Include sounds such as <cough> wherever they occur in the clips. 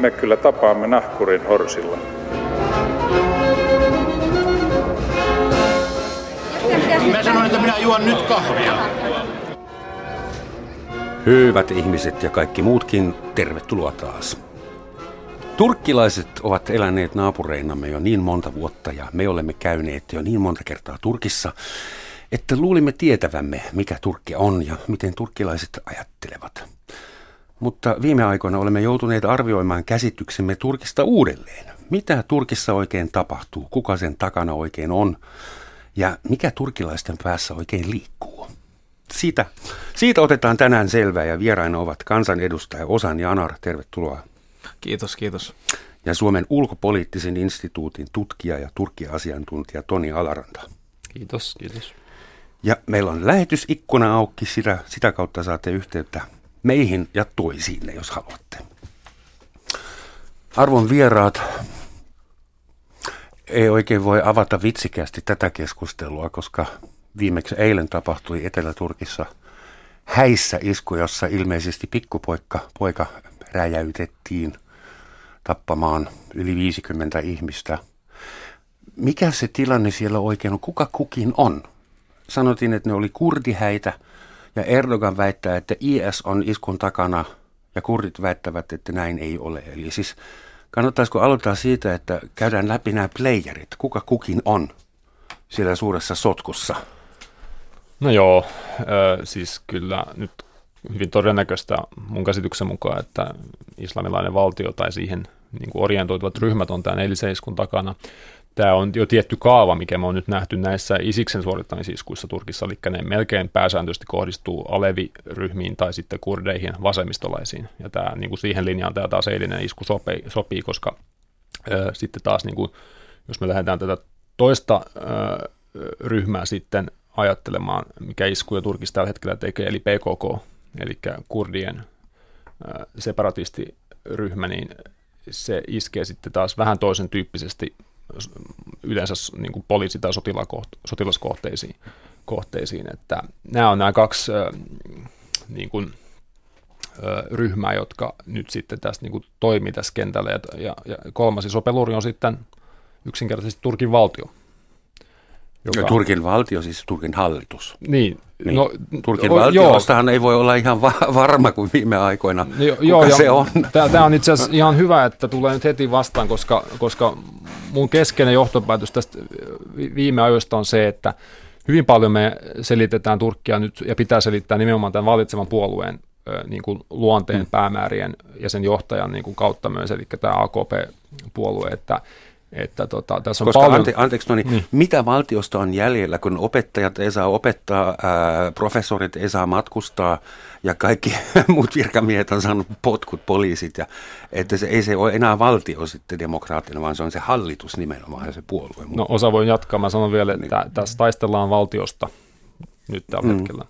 me kyllä tapaamme nahkurin horsilla. Mä sanoin, että minä juon nyt kahvia. Hyvät ihmiset ja kaikki muutkin, tervetuloa taas. Turkkilaiset ovat eläneet naapureinamme jo niin monta vuotta ja me olemme käyneet jo niin monta kertaa Turkissa, että luulimme tietävämme, mikä Turkki on ja miten turkkilaiset ajattelevat. Mutta viime aikoina olemme joutuneet arvioimaan käsityksemme Turkista uudelleen. Mitä Turkissa oikein tapahtuu, kuka sen takana oikein on ja mikä turkilaisten päässä oikein liikkuu. Siitä, siitä otetaan tänään selvää ja vieraina ovat kansanedustaja Osan Janar. Tervetuloa. Kiitos, kiitos. Ja Suomen ulkopoliittisen instituutin tutkija ja Turkki-asiantuntija Toni Alaranta. Kiitos, kiitos. Ja meillä on lähetysikkuna auki, sitä, sitä kautta saatte yhteyttä meihin ja toisiinne, jos haluatte. Arvon vieraat, ei oikein voi avata vitsikästi tätä keskustelua, koska viimeksi eilen tapahtui Etelä-Turkissa häissä isku, jossa ilmeisesti pikkupoika poika räjäytettiin tappamaan yli 50 ihmistä. Mikä se tilanne siellä oikein on? Kuka kukin on? Sanotin, että ne oli kurdihäitä ja Erdogan väittää, että IS on iskun takana ja kurdit väittävät, että näin ei ole. Eli siis kannattaisiko aloittaa siitä, että käydään läpi nämä playerit, kuka kukin on siellä suuressa sotkussa? No joo, siis kyllä nyt hyvin todennäköistä mun käsityksen mukaan, että islamilainen valtio tai siihen niin kuin orientoituvat ryhmät on tämän eiliseiskun takana. Tämä on jo tietty kaava, mikä me on nyt nähty näissä Isiksen suorittamisiskuissa Turkissa, eli ne melkein pääsääntöisesti kohdistuu aleviryhmiin tai sitten kurdeihin, vasemmistolaisiin. Ja tämä, niin kuin siihen linjaan tämä taas eilinen isku sopii, sopii koska ö, sitten taas, niin kuin, jos me lähdetään tätä toista ö, ryhmää sitten ajattelemaan, mikä iskuja Turkissa tällä hetkellä tekee, eli PKK, eli kurdien separatistiryhmä, niin se iskee sitten taas vähän toisen tyyppisesti yleensä niin kuin poliisi- tai sotilaskohteisiin. Kohteisiin. Että nämä on nämä kaksi niin kuin, ryhmää, jotka nyt sitten tässä niin kuin toimii tässä kentällä. Ja, ja, kolmas iso peluri on sitten yksinkertaisesti Turkin valtio. Joka... Turkin valtio, siis Turkin hallitus. Niin. niin. No, Turkin valtiostahan ei voi olla ihan va- <laughs> varma kuin viime aikoina, jo, joo, se on. Tämä on itse asiassa ihan hyvä, että tulee nyt heti vastaan, koska, koska mun keskeinen johtopäätös tästä viime ajoista on se, että hyvin paljon me selitetään Turkkia nyt ja pitää selittää nimenomaan tämän valitsevan puolueen niin kuin luonteen, mm. päämäärien ja sen johtajan niin kuin kautta myös, eli tämä AKP-puolue, että että tota, tässä on Koska paljon... ante, anteeksi Toni, niin. mitä valtiosta on jäljellä, kun opettajat ei saa opettaa, ää, professorit ei saa matkustaa ja kaikki <laughs> muut virkamiehet on saanut potkut, poliisit. Ja, että se, ei se ole enää valtio sitten demokraattinen, vaan se on se hallitus nimenomaan ja se puolue. No osa voi jatkaa, mä sanon vielä, että niin. tässä taistellaan valtiosta nyt tällä mm. hetkellä.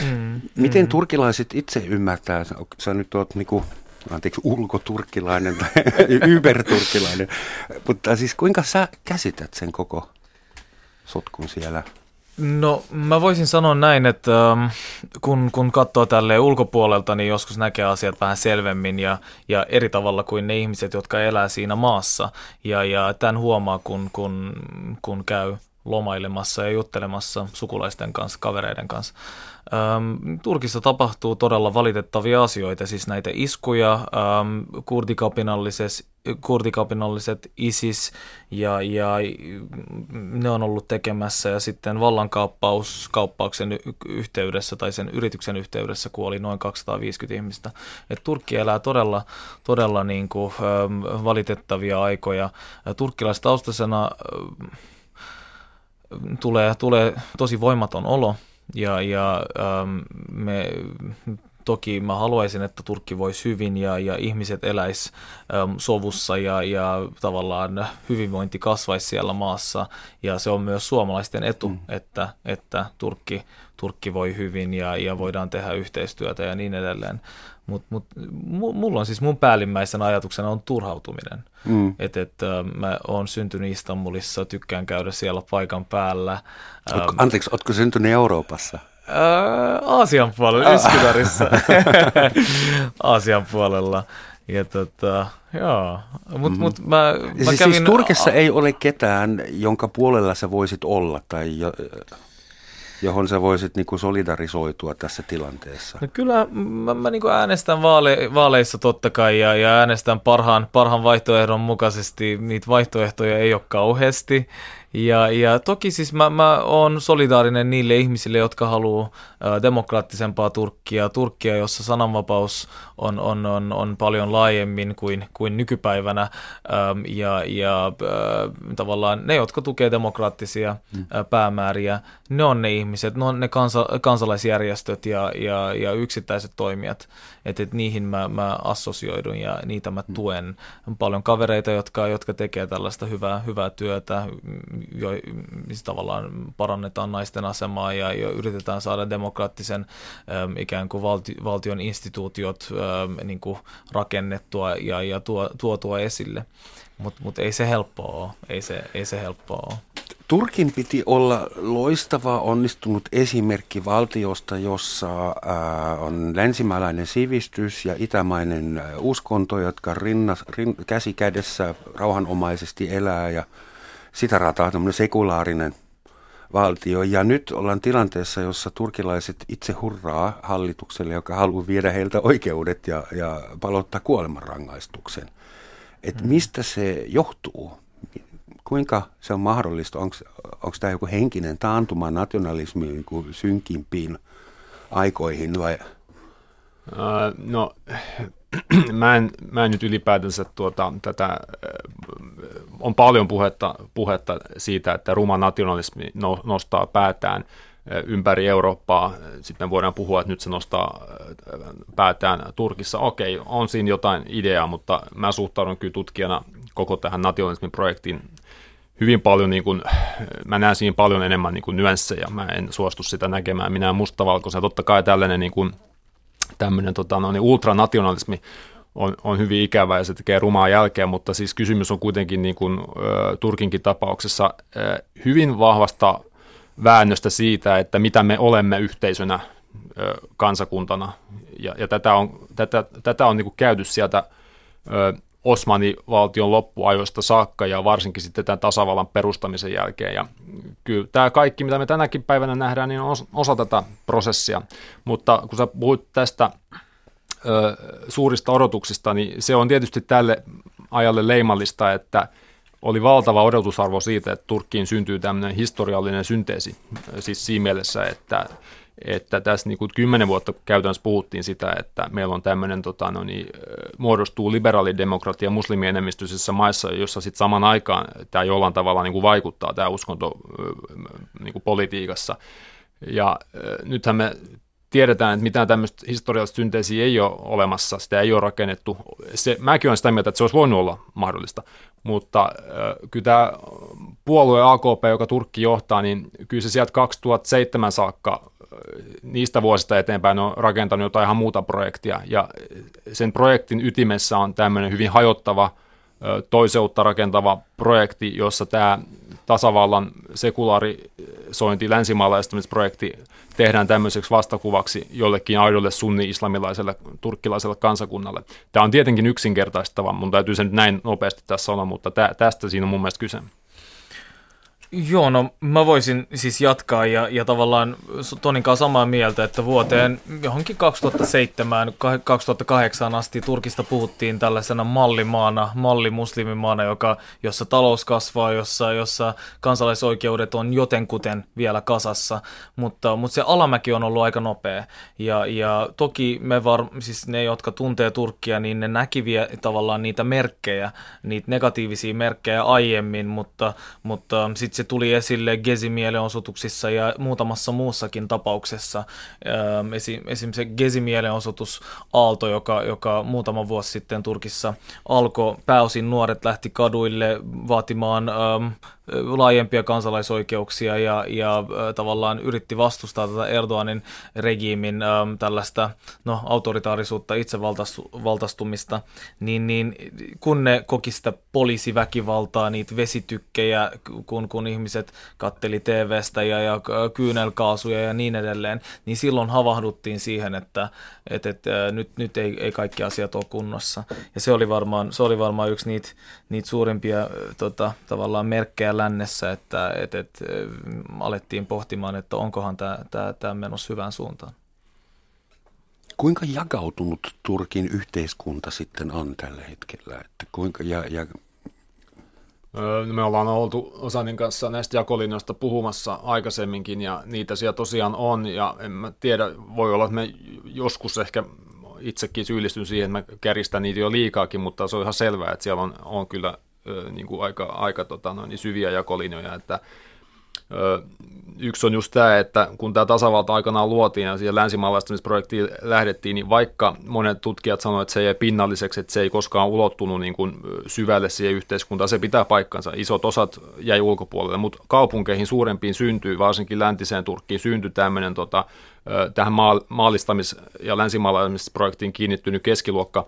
Mm. Miten mm. turkilaiset itse ymmärtää, sä nyt oot niinku anteeksi, ulkoturkkilainen tai <laughs> yberturkkilainen. Mutta siis kuinka sä käsität sen koko sotkun siellä? No mä voisin sanoa näin, että ähm, kun, kun katsoo tälle ulkopuolelta, niin joskus näkee asiat vähän selvemmin ja, ja eri tavalla kuin ne ihmiset, jotka elää siinä maassa. Ja, ja tämän huomaa, kun, kun, kun käy lomailemassa ja juttelemassa sukulaisten kanssa, kavereiden kanssa. Ähm, Turkissa tapahtuu todella valitettavia asioita, siis näitä iskuja, ähm, kurdikapinalliset, kurdikapinalliset ISIS ja, ja ne on ollut tekemässä ja sitten vallankaappaus kauppauksen yhteydessä tai sen yrityksen yhteydessä kuoli noin 250 ihmistä. Et Turkki elää todella, todella niin kuin, ähm, valitettavia aikoja. Turkkilaistaustaisena äh, tulee, tulee tosi voimaton olo ja, ja ähm, me, toki mä haluaisin, että Turkki voisi hyvin ja, ja ihmiset eläis ähm, sovussa ja, ja tavallaan hyvinvointi kasvaisi siellä maassa. Ja se on myös suomalaisten etu, mm. että, että Turkki, Turkki voi hyvin ja, ja voidaan tehdä yhteistyötä ja niin edelleen. Mutta mut, mulla on siis mun päällimmäisen ajatuksena on turhautuminen. Mm. Että et, mä oon syntynyt Istanbulissa, tykkään käydä siellä paikan päällä. Ootko, anteeksi, ootko syntynyt Euroopassa? Ää, Aasian puolella, Üsküdarissa. <laughs> Aasian puolella. ja tota, joo. Mut, mm. mut mä, mä siis, kävin, siis Turkissa a- ei ole ketään, jonka puolella sä voisit olla tai jo, johon sä voisit niinku solidarisoitua tässä tilanteessa? No kyllä mä, mä niinku äänestän vaale, vaaleissa totta kai ja, ja äänestän parhaan, parhaan vaihtoehdon mukaisesti. Niitä vaihtoehtoja ei ole kauheasti. Ja, ja toki siis mä, mä oon solidaarinen niille ihmisille, jotka haluaa demokraattisempaa Turkkia, Turkkia, jossa sananvapaus on, on, on, on paljon laajemmin kuin, kuin nykypäivänä, ja, ja tavallaan ne, jotka tukee demokraattisia mm. päämääriä, ne on ne ihmiset, ne on ne kansa, kansalaisjärjestöt ja, ja, ja yksittäiset toimijat, että et niihin mä, mä assosioidun ja niitä mä mm. tuen. On paljon kavereita, jotka, jotka tekee tällaista hyvää, hyvää työtä, jo, missä tavallaan parannetaan naisten asemaa ja, ja yritetään saada demokraattisen äm, ikään kuin valti, valtion instituutiot äm, niin kuin rakennettua ja, ja tuo, tuotua esille. Mutta mut ei se helppoa ole. Ei se, ei se helppoa ole. Turkin piti olla loistava onnistunut esimerkki valtiosta, jossa äh, on länsimaalainen sivistys ja itämainen äh, uskonto, jotka rinnas, rin, käsi kädessä rauhanomaisesti elää ja sitä rataa tämmöinen sekulaarinen valtio. Ja nyt ollaan tilanteessa, jossa turkilaiset itse hurraa hallitukselle, joka haluaa viedä heiltä oikeudet ja, ja palottaa kuolemanrangaistuksen. Et mm. mistä se johtuu? Kuinka se on mahdollista? Onko tämä joku henkinen taantuma nationalismi niin kuin synkimpiin aikoihin vai? Uh, no <clears throat> mä en, mä en nyt ylipäätänsä tuota, tätä, on paljon puhetta, puhetta siitä, että ruma nationalismi no, nostaa päätään ympäri Eurooppaa. Sitten voidaan puhua, että nyt se nostaa päätään Turkissa. Okei, on siinä jotain ideaa, mutta mä suhtaudun kyllä tutkijana koko tähän nationalismin projektiin hyvin paljon, niin kuin, mä näen siinä paljon enemmän niin kuin nyanssejä. Mä en suostu sitä näkemään minä mustavalkoisena. Totta kai tällainen niin kuin, tämmöinen tota, no, niin ultranationalismi on, on hyvin ikävä ja se tekee rumaa jälkeä, mutta siis kysymys on kuitenkin niin kuin, ö, Turkinkin tapauksessa ö, hyvin vahvasta väännöstä siitä, että mitä me olemme yhteisönä ö, kansakuntana. Ja, ja tätä on, tätä, tätä on niin kuin käyty sieltä ö, Osmanivaltion loppuajoista saakka ja varsinkin sitten tämän tasavallan perustamisen jälkeen. Ja kyllä tämä kaikki, mitä me tänäkin päivänä nähdään, niin on osa tätä prosessia. Mutta kun sä puhuit tästä ö, suurista odotuksista, niin se on tietysti tälle ajalle leimallista, että oli valtava odotusarvo siitä, että Turkkiin syntyy tämmöinen historiallinen synteesi, siis siinä mielessä, että että tässä niin kuin kymmenen vuotta käytännössä puhuttiin sitä, että meillä on tämmöinen, tota, no niin, muodostuu liberaalidemokratia muslimienemmistöisissä maissa, jossa sitten saman aikaan tämä jollain tavalla niin kuin vaikuttaa tämä uskonto niin kuin politiikassa. Ja nythän me tiedetään, että mitään tämmöistä historiallista synteesiä ei ole olemassa, sitä ei ole rakennettu. Se, mäkin olen sitä mieltä, että se olisi voinut olla mahdollista, mutta äh, kyllä tämä puolue AKP, joka Turkki johtaa, niin kyllä se sieltä 2007 saakka niistä vuosista eteenpäin on rakentanut jotain ihan muuta projektia. Ja sen projektin ytimessä on tämmöinen hyvin hajottava, toiseutta rakentava projekti, jossa tämä tasavallan sekulaarisointi, länsimaalaistamisprojekti tehdään tämmöiseksi vastakuvaksi jollekin aidolle sunni-islamilaiselle turkkilaiselle kansakunnalle. Tämä on tietenkin yksinkertaistava, mun täytyy sen nyt näin nopeasti tässä sanoa, mutta tästä siinä on mun mielestä kyse. Joo, no mä voisin siis jatkaa ja, ja tavallaan Tonin kanssa samaa mieltä, että vuoteen johonkin 2007, 2008 asti Turkista puhuttiin tällaisena mallimaana, mallimuslimimaana, joka, jossa talous kasvaa, jossa, jossa kansalaisoikeudet on jotenkuten vielä kasassa, mutta, mutta se alamäki on ollut aika nopea. Ja, ja toki me var, siis ne, jotka tuntee Turkkia, niin ne näkiviä tavallaan niitä merkkejä, niitä negatiivisia merkkejä aiemmin, mutta, mutta sitten se tuli esille Gezi-mielenosoituksissa ja muutamassa muussakin tapauksessa. Esim. esim. se Gezi-mielenosoitus Aalto, joka, joka muutama vuosi sitten Turkissa alkoi, pääosin nuoret lähti kaduille vaatimaan laajempia kansalaisoikeuksia ja, ja tavallaan yritti vastustaa tätä Erdoganin regiimin ähm, tällaista no, autoritaarisuutta, itsevaltastumista, niin, niin kun ne koki sitä poliisiväkivaltaa, niitä vesitykkejä, kun, kun ihmiset katteli TVstä ja, ja kyynelkaasuja ja niin edelleen, niin silloin havahduttiin siihen, että, että, että nyt, nyt ei, ei kaikki asiat ole kunnossa. Ja se oli varmaan, se oli varmaan yksi niitä, niitä suurimpia tota, tavallaan merkkejä lännessä, että, että, että alettiin pohtimaan, että onkohan tämä, tämä, tämä menossa hyvään suuntaan. Kuinka jakautunut Turkin yhteiskunta sitten on tällä hetkellä? Että kuinka, ja, ja... Me ollaan oltu Osanin kanssa näistä jakolinjoista puhumassa aikaisemminkin ja niitä siellä tosiaan on ja en mä tiedä, voi olla, että me joskus ehkä itsekin syyllistyn siihen, että mä kärjistän niitä jo liikaakin, mutta se on ihan selvää, että siellä on, on kyllä niin kuin aika, aika tota, noin, syviä jakolinjoja, että Yksi on just tämä, että kun tämä tasavalta aikanaan luotiin ja siihen länsimaalaistamisprojektiin lähdettiin, niin vaikka monet tutkijat sanoivat, että se ei pinnalliseksi, että se ei koskaan ulottunut niin kuin syvälle siihen yhteiskuntaan, se pitää paikkansa. Isot osat jäi ulkopuolelle, mutta kaupunkeihin suurempiin syntyy, varsinkin läntiseen Turkkiin syntyi tämmöinen tota, tähän maallistamis- ja länsimaalaistamisprojektiin kiinnittynyt keskiluokka,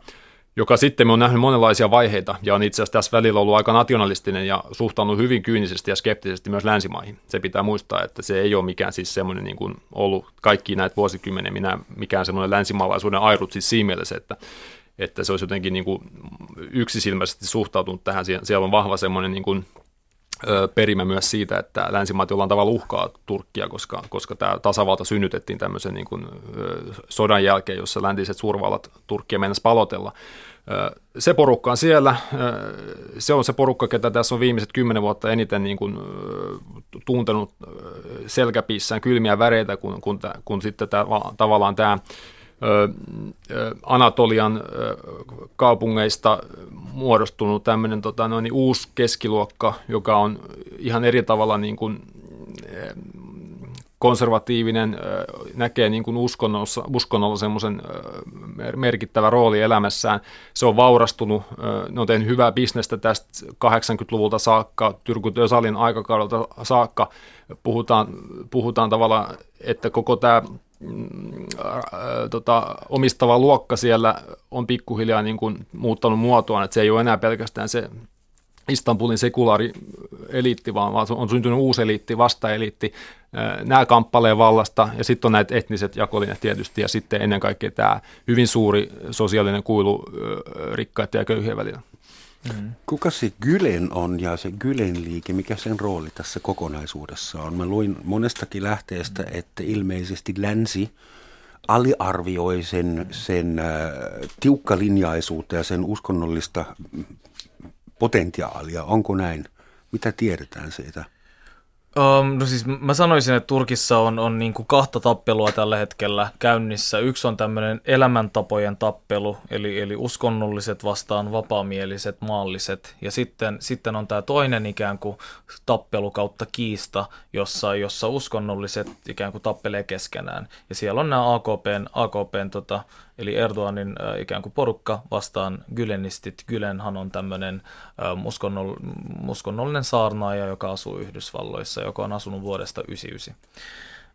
joka sitten on nähnyt monenlaisia vaiheita ja on itse asiassa tässä välillä ollut aika nationalistinen ja suhtautunut hyvin kyynisesti ja skeptisesti myös länsimaihin. Se pitää muistaa, että se ei ole mikään siis semmoinen niin kuin ollut kaikki näitä vuosikymmeniä minä, mikään semmoinen länsimaalaisuuden airut siis siinä mielessä, että, että se olisi jotenkin niin kuin yksisilmäisesti suhtautunut tähän. Siellä on vahva semmoinen niin kuin perimä myös siitä, että länsimaat jollain tavalla uhkaa Turkkia, koska, koska tämä tasavalta synnytettiin tämmöisen niin kuin, sodan jälkeen, jossa läntiset suurvallat Turkkia mennessä palotella. Se porukka on siellä, se on se porukka, ketä tässä on viimeiset kymmenen vuotta eniten niin kuin, tuntenut selkäpiissään kylmiä väreitä, kun, kun, kun sitten tämä, tavallaan tämä Anatolian kaupungeista muodostunut tämmöinen tota, noin, uusi keskiluokka, joka on ihan eri tavalla niin kuin, konservatiivinen, näkee niin kuin uskonnossa, uskonnolla semmoisen merkittävä rooli elämässään. Se on vaurastunut, ne on tehnyt hyvää bisnestä tästä 80-luvulta saakka, Tyrkut Ösalin aikakaudelta saakka. Puhutaan, puhutaan tavallaan, että koko tämä Mm, tota, omistava luokka siellä on pikkuhiljaa niin kuin muuttanut muotoaan, että se ei ole enää pelkästään se Istanbulin sekulaari eliitti, vaan on syntynyt uusi eliitti, vastaeliitti. Nämä kamppaleen vallasta ja sitten on näitä etniset jakolinjat tietysti ja sitten ennen kaikkea tämä hyvin suuri sosiaalinen kuilu rikkaiden ja köyhien välillä. Mm. Kuka se Gylen on ja se Gylen liike, mikä sen rooli tässä kokonaisuudessa on? Mä luin monestakin lähteestä, mm. että ilmeisesti länsi aliarvioi sen, sen äh, tiukkalinjaisuutta ja sen uskonnollista potentiaalia. Onko näin? Mitä tiedetään siitä? Um, no siis mä sanoisin, että Turkissa on, on niin kuin kahta tappelua tällä hetkellä käynnissä. Yksi on tämmöinen elämäntapojen tappelu, eli, eli uskonnolliset vastaan vapaamieliset, maalliset. Ja sitten, sitten on tämä toinen ikään kuin tappelu kautta kiista, jossa, jossa uskonnolliset ikään kuin tappelee keskenään. Ja siellä on nämä AKPn, AKPn tota, eli Erdoganin ikään kuin porukka vastaan Gylenistit. Gylenhan on tämmöinen äh, uskonnoll, uskonnollinen saarnaaja, joka asuu Yhdysvalloissa, joka on asunut vuodesta 1999.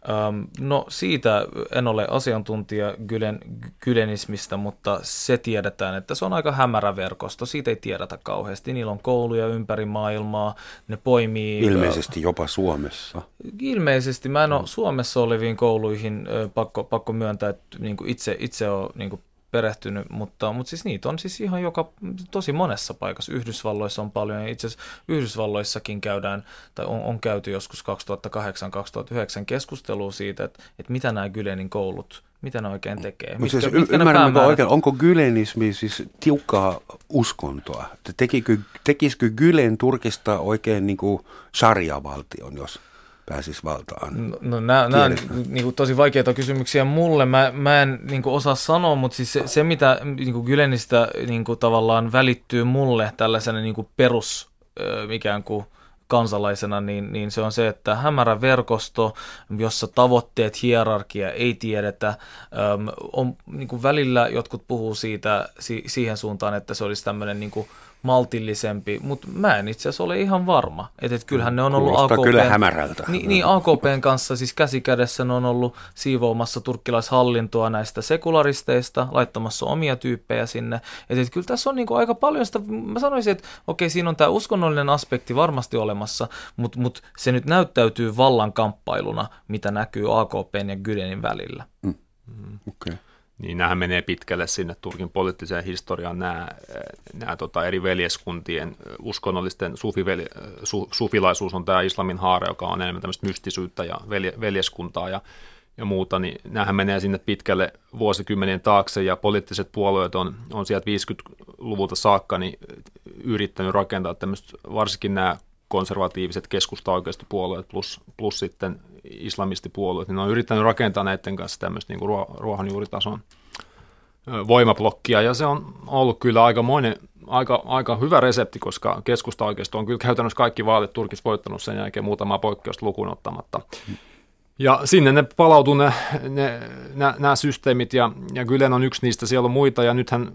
Ähm, no siitä en ole asiantuntija Gylen, Gylenismistä, mutta se tiedetään, että se on aika hämärä verkosto. Siitä ei tiedetä kauheasti. Niillä on kouluja ympäri maailmaa, ne poimii... Ilmeisesti jopa Suomessa. Ilmeisesti. Mä en ole Suomessa oleviin kouluihin pakko, pakko myöntää, että niin itse, itse olen niin perehtynyt, mutta, mutta siis niitä on siis ihan joka, tosi monessa paikassa. Yhdysvalloissa on paljon, ja itse asiassa Yhdysvalloissakin käydään, tai on, on käyty joskus 2008-2009 keskustelua siitä, että, että mitä nämä Gylenin koulut, mitä ne oikein tekee. Mitkä, siis mitkä ymmärrämmekö oikein, onko Gylenismi siis tiukkaa uskontoa? Tekikö, tekisikö Gylen Turkista oikein niin kuin sharia-valtion, jos pääsisi valtaan? No, no nämä, nämä on niin kuin, tosi vaikeita kysymyksiä mulle. Mä, mä en niin kuin, osaa sanoa, mutta siis se, se mitä niin kuin Gylenistä niin kuin, tavallaan välittyy mulle tällaisena niin kuin perus ikään kuin kansalaisena, niin, niin se on se, että hämärä verkosto, jossa tavoitteet, hierarkia ei tiedetä. Öm, on, niin kuin välillä jotkut puhuu siitä si, siihen suuntaan, että se olisi tämmöinen niin kuin maltillisempi, mutta mä en itse asiassa ole ihan varma. Että et kyllähän ne on ollut Kuulostaa AKP... kyllä hämärältä. Niin, niin AKPn kanssa siis käsikädessä ne on ollut siivoamassa turkkilaishallintoa näistä sekularisteista, laittamassa omia tyyppejä sinne. Että et kyllä tässä on niinku aika paljon sitä, mä sanoisin, että okei siinä on tämä uskonnollinen aspekti varmasti olemassa, mutta mut se nyt näyttäytyy vallan kamppailuna, mitä näkyy AKPn ja Gülenin välillä. Mm. Okay. Niin nämähän menee pitkälle sinne Turkin poliittiseen historiaan, nämä, nämä tota, eri veljeskuntien uskonnollisten sufiveli, su, sufilaisuus on tämä islamin haara, joka on enemmän tämmöistä mystisyyttä ja velje, veljeskuntaa ja, ja muuta, niin nämähän menee sinne pitkälle vuosikymmenien taakse ja poliittiset puolueet on, on sieltä 50-luvulta saakka niin yrittänyt rakentaa tämmöistä, varsinkin nämä konservatiiviset keskusta-oikeistopuolueet plus, plus sitten islamistipuolueet, niin ne on yrittänyt rakentaa näiden kanssa tämmöistä niin kuin ruohonjuuritason voimablokkia, ja se on ollut kyllä aikamoinen, aika, aika hyvä resepti, koska keskusta oikeisto on kyllä käytännössä kaikki vaalit Turkissa voittanut sen jälkeen muutamaa poikkeusta lukuun ottamatta. Ja sinne ne palautuu ne, ne, nämä, systeemit, ja, ja Gylen on yksi niistä, siellä on muita, ja nythän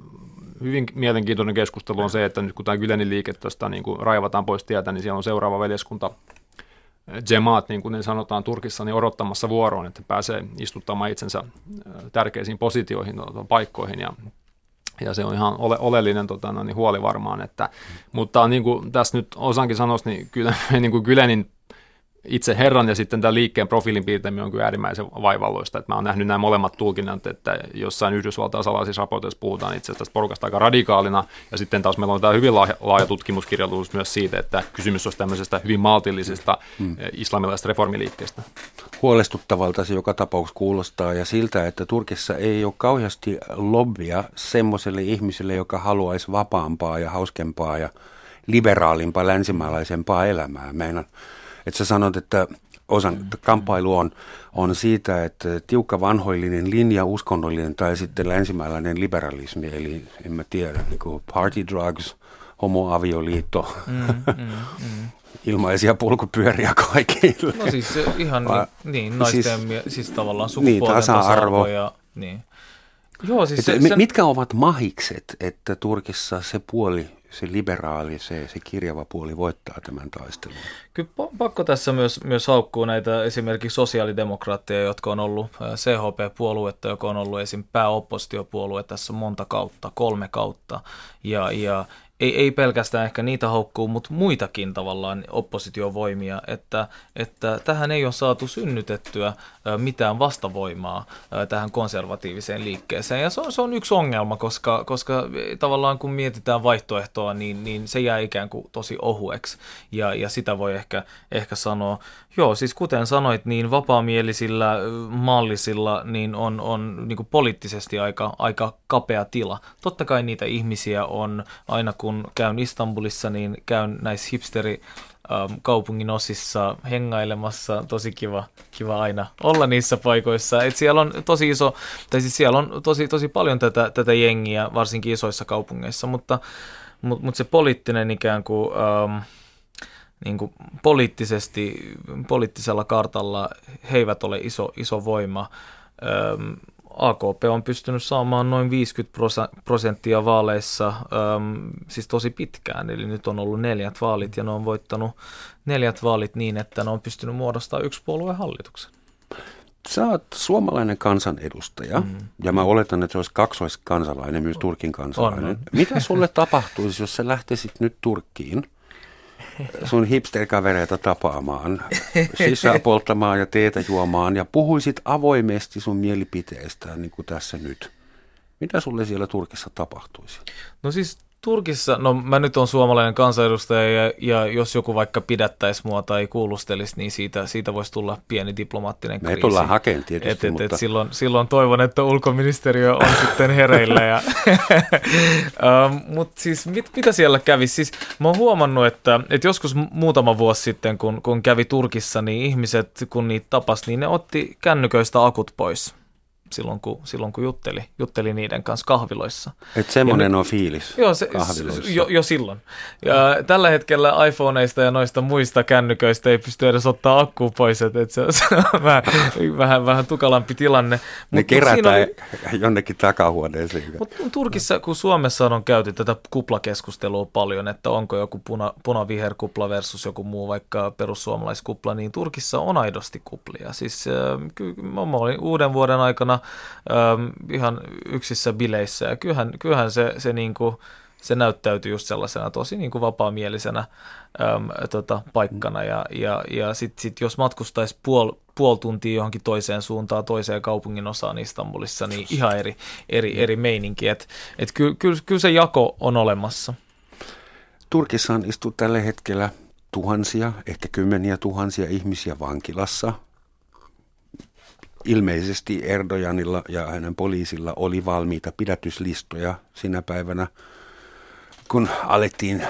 hyvin mielenkiintoinen keskustelu on se, että nyt kun tämä Gylenin liike tuosta niin kuin raivataan pois tietä, niin siellä on seuraava veljeskunta Jemaat, niin kuin ne sanotaan Turkissa, niin odottamassa vuoroon, että pääsee istuttamaan itsensä tärkeisiin positioihin, paikkoihin. Ja ja se on ihan ole, oleellinen tota, no, niin huoli varmaan, että, mutta <laughs> niin kuin tässä nyt osankin sanoisi, niin kyllä niin kuin Gylenin itse herran ja sitten tämän liikkeen profiilin piirtäminen on kyllä äärimmäisen vaivalloista. Että mä oon nähnyt nämä molemmat tulkinnat, että jossain Yhdysvaltain salaisissa raporteissa puhutaan itse asiassa tästä porukasta aika radikaalina, ja sitten taas meillä on tämä hyvin laaja, laaja tutkimuskirjallisuus myös siitä, että kysymys olisi tämmöisestä hyvin maltillisesta mm. islamilaisesta reformiliikkeestä. Huolestuttavalta se joka tapauksessa kuulostaa, ja siltä, että Turkissa ei ole kauheasti lobbia semmoiselle ihmiselle, joka haluaisi vapaampaa ja hauskempaa ja liberaalimpaa, länsimaalaisempaa elämää. Meidän että sä sanot, että osan kamppailu on, on siitä, että tiukka vanhoillinen linja, uskonnollinen tai sitten länsimäläinen liberalismi, eli en mä tiedä, niin kuin party drugs, homoavioliitto, mm, mm, mm. <laughs> ilmaisia polkupyöriä kaikille. No siis ihan Va, niin, niin naisten, siis, siis tavallaan sukupuolten niin, tasa-arvo. Ja, niin. Joo, siis se, se, mitkä ovat mahikset, että Turkissa se puoli se liberaali, se, se kirjava puoli voittaa tämän taistelun. Kyllä pakko tässä myös, myös haukkuu näitä esimerkiksi sosiaalidemokraatteja, jotka on ollut CHP-puoluetta, joka on ollut esim. pääoppositiopuolue tässä monta kautta, kolme kautta. Ja, ja ei, ei pelkästään ehkä niitä haukkuu, mutta muitakin tavallaan oppositiovoimia, että, että tähän ei ole saatu synnytettyä mitään vastavoimaa tähän konservatiiviseen liikkeeseen. Ja se on, se on yksi ongelma, koska, koska tavallaan kun mietitään vaihtoehtoa, niin, niin se jää ikään kuin tosi ohueksi. Ja, ja sitä voi ehkä, ehkä sanoa, joo, siis kuten sanoit, niin vapaamielisillä, mallisilla, niin on, on niin poliittisesti aika, aika kapea tila. Totta kai niitä ihmisiä on aina kun käyn Istanbulissa, niin käyn näissä hipsteri ähm, kaupungin osissa hengailemassa. Tosi kiva, kiva aina olla niissä paikoissa. Et siellä on tosi iso, tai siis siellä on tosi, tosi paljon tätä, tätä jengiä, varsinkin isoissa kaupungeissa, mutta, mutta, mutta se poliittinen ikään kuin, ähm, niin kuin poliittisesti, poliittisella kartalla he eivät ole iso, iso voima. Ähm, AKP on pystynyt saamaan noin 50 prosenttia vaaleissa, äm, siis tosi pitkään, eli nyt on ollut neljät vaalit ja ne on voittanut neljät vaalit niin, että ne on pystynyt muodostamaan yksi puolueen hallituksen. Sä oot suomalainen kansanedustaja, mm. ja mä oletan, että se olisi kaksoiskansalainen, myös Turkin kansalainen. On, on. Mitä sulle tapahtuisi, jos sä lähtisit nyt Turkkiin sun hipsterikavereita tapaamaan, sisään polttamaan ja teetä juomaan ja puhuisit avoimesti sun mielipiteestä niin kuin tässä nyt. Mitä sulle siellä Turkissa tapahtuisi? No siis Turkissa, no mä nyt on suomalainen kansanedustaja ja, ja jos joku vaikka pidättäisi mua tai kuulustelisi, niin siitä, siitä voisi tulla pieni diplomaattinen kriisi. Me tullaan hakemaan tietysti, et, et, mutta... et silloin, silloin toivon, että ulkoministeriö on <laughs> sitten hereillä. Ja, <laughs> um, mutta siis mit, mitä siellä kävi? Siis mä oon huomannut, että, että joskus muutama vuosi sitten, kun, kun kävi Turkissa, niin ihmiset, kun niitä tapas, niin ne otti kännyköistä akut pois silloin kun, silloin kun jutteli, jutteli niiden kanssa kahviloissa. Että semmoinen on fiilis Joo, se, jo, jo silloin. Ja tällä hetkellä iPhoneista ja noista muista kännyköistä ei pysty edes ottaa akkuu pois, että et se, on, se on vähän, <laughs> vähän, vähän tukalampi tilanne. Ne Mut, kerätään oli, jonnekin takahuoneeseen. Mutta Turkissa, kun Suomessa on käyty tätä kuplakeskustelua paljon, että onko joku puna, punaviher kupla versus joku muu vaikka perussuomalaiskupla, niin Turkissa on aidosti kuplia. Siis äh, ky- mä olin uuden vuoden aikana äh, ihan yksissä bileissä ja kyllähän, kyllähän se, se niinku, se näyttäytyy just sellaisena tosi niin kuin vapaamielisenä äm, tota, paikkana. Ja, ja, ja sitten sit jos matkustaisi puol, puoli tuntia johonkin toiseen suuntaan, toiseen kaupungin osaan Istanbulissa, niin ihan eri, eri, eri meininki. Että et kyllä ky, ky se jako on olemassa. Turkissa on istu tällä hetkellä tuhansia, ehkä kymmeniä tuhansia ihmisiä vankilassa. Ilmeisesti Erdojanilla ja hänen poliisilla oli valmiita pidätyslistoja sinä päivänä, kun alettiin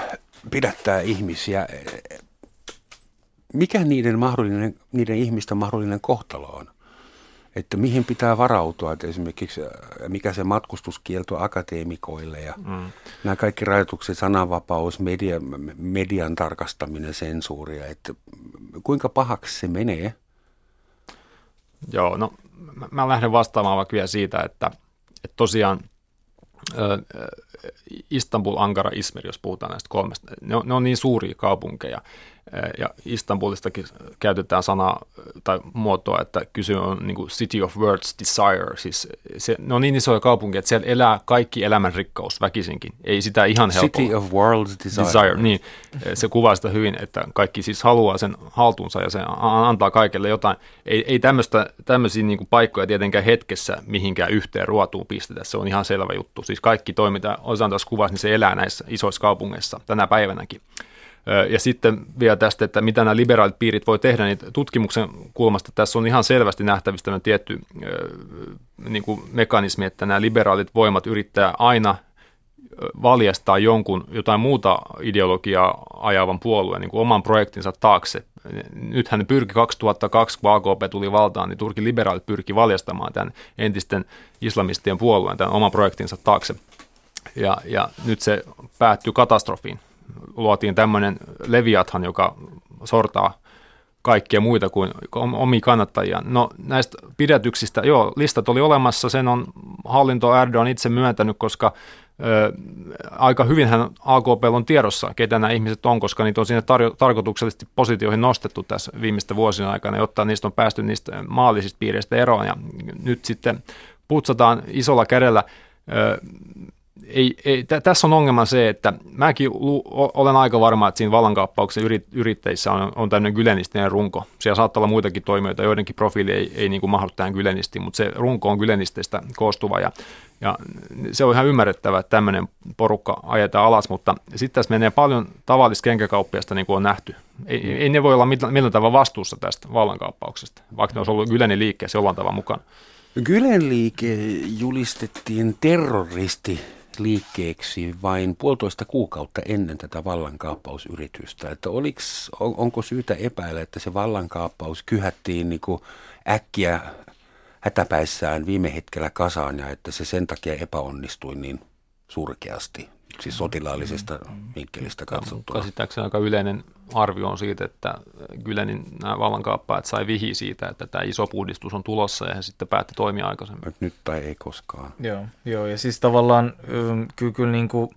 pidättää ihmisiä. Mikä niiden, mahdollinen, niiden ihmisten mahdollinen kohtalo on? Että mihin pitää varautua, että esimerkiksi äh, mikä se matkustuskielto akateemikoille ja mm. nämä kaikki rajoitukset, sananvapaus, media, median tarkastaminen, sensuuria, että kuinka pahaksi se menee? Joo, no mä, mä lähden vastaamaan vaikka vielä siitä, että, että tosiaan Istanbul, Ankara, Izmir, jos puhutaan näistä kolmesta, ne on, ne on niin suuria kaupunkeja, ja Istanbulistakin käytetään sanaa tai muotoa, että kyse on niin kuin City of World's Desire. Siis se, ne on niin isoja kaupunkeja, että siellä elää kaikki elämän rikkaus väkisinkin. Ei sitä ihan helppoa. City of World's Desire. Desire. Niin, se kuvaa sitä hyvin, että kaikki siis haluaa sen haltuunsa ja se antaa kaikille jotain. Ei, ei tämmöistä, tämmöisiä niin kuin paikkoja tietenkään hetkessä mihinkään yhteen ruotuun pistetä. Se on ihan selvä juttu. Siis kaikki toiminta, osaan taas kuvasi, niin se elää näissä isoissa kaupungeissa tänä päivänäkin. Ja sitten vielä tästä, että mitä nämä liberaalit piirit voi tehdä, niin tutkimuksen kulmasta tässä on ihan selvästi nähtävistä tämmöinen tietty niin kuin mekanismi, että nämä liberaalit voimat yrittää aina valjastaa jonkun jotain muuta ideologiaa ajavan puolueen niin kuin oman projektinsa taakse. Nythän ne pyrki 2002, kun AKP tuli valtaan, niin Turkin liberaalit pyrki valjastamaan tämän entisten islamistien puolueen, tämän oman projektinsa taakse. Ja, ja nyt se päättyy katastrofiin luotiin tämmöinen Leviathan, joka sortaa kaikkia muita kuin omia kannattajia. No näistä pidätyksistä, joo, listat oli olemassa, sen on hallinto Erdogan itse myöntänyt, koska ö, aika hyvinhän AKP on tiedossa, ketä nämä ihmiset on, koska niitä on sinne tarjo- tarkoituksellisesti positioihin nostettu tässä viimeisten vuosien aikana, jotta niistä on päästy niistä maallisista piireistä eroon. Ja nyt sitten putsataan isolla kädellä ei, ei, t- tässä on ongelma se, että mäkin lu- olen aika varma, että siinä vallankaappauksen yrit, yrittäjissä on, on tämmöinen gylenistinen runko. Siellä saattaa olla muitakin toimijoita, joidenkin profiili ei, ei niin kuin mahdu tähän gylenistiin, mutta se runko on gylenisteistä koostuva ja, ja se on ihan ymmärrettävää, että tämmöinen porukka ajetaan alas, mutta sitten tässä menee paljon tavallista kenkäkauppiasta, niin kuin on nähty. Ei, ei ne voi olla millään tavalla vastuussa tästä vallankaappauksesta, vaikka ne olisi ollut Gylenin liikkeessä jollain tavalla mukana. Gylen liike julistettiin terroristi liikkeeksi vain puolitoista kuukautta ennen tätä vallankaappausyritystä. Että oliks, on, onko syytä epäillä, että se vallankaappaus kyhättiin niin kuin äkkiä hätäpäissään viime hetkellä kasaan ja että se sen takia epäonnistui niin surkeasti? Siis sotilaallisesta vinkkelistä katsottuna. Käsittääkseni aika yleinen arvio on siitä, että Gylenin nämä vallankaappaat sai vihi siitä, että tämä iso puhdistus on tulossa ja he sitten päätti toimia aikaisemmin. Nyt tai ei koskaan. Joo, joo ja siis tavallaan kyllä, kyllä niin kuin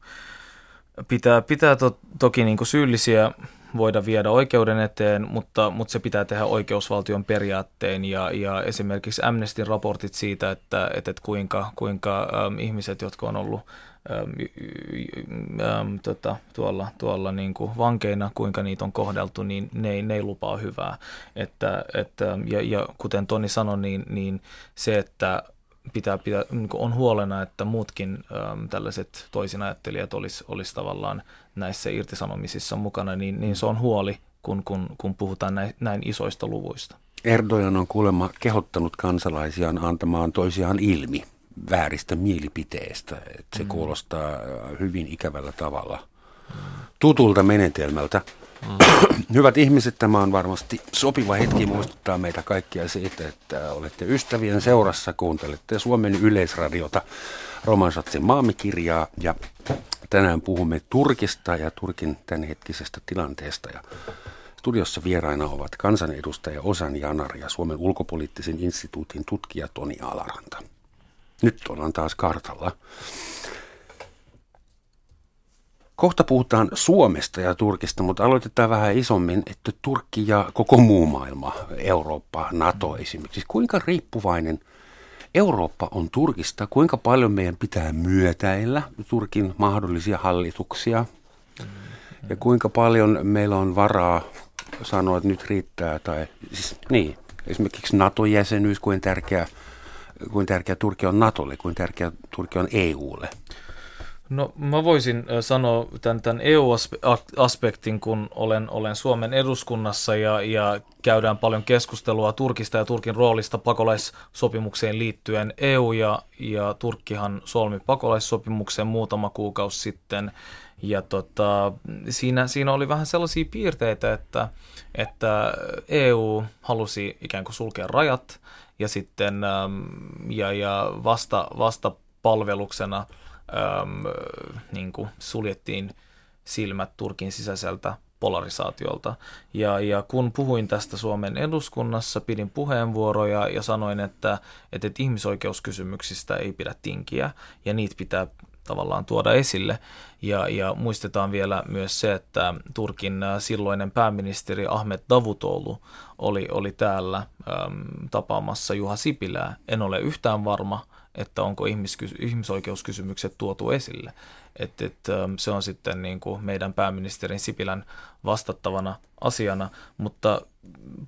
pitää, pitää to, toki niin kuin syyllisiä voida viedä oikeuden eteen, mutta, mutta se pitää tehdä oikeusvaltion periaatteen ja, ja esimerkiksi Amnestin raportit siitä, että, että, että kuinka, kuinka ähm, ihmiset, jotka on ollut ähm, ähm, tota, tuolla, tuolla niin kuin vankeina, kuinka niitä on kohdeltu, niin ne ne ei lupaa hyvää. Että, että, ja, ja kuten Toni sanoi, niin, niin se, että pitää, pitää, niin on huolena, että muutkin äm, tällaiset toisinajattelijat olisi olis tavallaan näissä irtisanomisissa mukana, niin, niin se on huoli, kun, kun, kun puhutaan näin, näin isoista luvuista. Erdogan on kuulemma kehottanut kansalaisiaan antamaan toisiaan ilmi vääristä mielipiteistä. Että se mm. kuulostaa hyvin ikävällä tavalla tutulta menetelmältä. Mm. <clears throat> Hyvät ihmiset, tämä on varmasti sopiva hetki muistuttaa meitä kaikkia siitä, että olette ystävien seurassa, kuuntelette Suomen yleisradiota, Romansatsin maamikirjaa ja tänään puhumme Turkista ja Turkin tämänhetkisestä tilanteesta. Ja studiossa vieraina ovat kansanedustaja Osan Janar ja Suomen ulkopoliittisen instituutin tutkija Toni Alaranta. Nyt ollaan taas kartalla. Kohta puhutaan Suomesta ja Turkista, mutta aloitetaan vähän isommin, että Turkki ja koko muu maailma, Eurooppa, NATO esimerkiksi, kuinka riippuvainen Eurooppa on Turkista, kuinka paljon meidän pitää myötäillä Turkin mahdollisia hallituksia ja kuinka paljon meillä on varaa sanoa, että nyt riittää, tai siis niin, esimerkiksi NATO-jäsenyys, kuin tärkeä, kuin tärkeä Turkki on NATOlle, kuin tärkeä Turkki on EUlle. No mä voisin sanoa tämän, tämän EU-aspektin, kun olen, olen Suomen eduskunnassa ja, ja käydään paljon keskustelua Turkista ja Turkin roolista pakolaissopimukseen liittyen. EU ja, ja Turkkihan solmi pakolaissopimuksen muutama kuukausi sitten ja tota, siinä, siinä oli vähän sellaisia piirteitä, että, että EU halusi ikään kuin sulkea rajat ja sitten ja, ja vasta, vasta palveluksena – äm, niin kuin suljettiin silmät Turkin sisäiseltä polarisaatiolta. Ja, ja kun puhuin tästä Suomen eduskunnassa, pidin puheenvuoroja ja sanoin, että, että, että ihmisoikeuskysymyksistä ei pidä tinkiä ja niitä pitää tavallaan tuoda esille. Ja, ja muistetaan vielä myös se, että Turkin silloinen pääministeri Ahmet Davutoglu oli, oli täällä äm, tapaamassa Juha Sipilää. En ole yhtään varma, että onko ihmisoikeuskysymykset tuotu esille. Et, et, ähm, se on sitten niin kuin meidän pääministerin Sipilän vastattavana asiana, mutta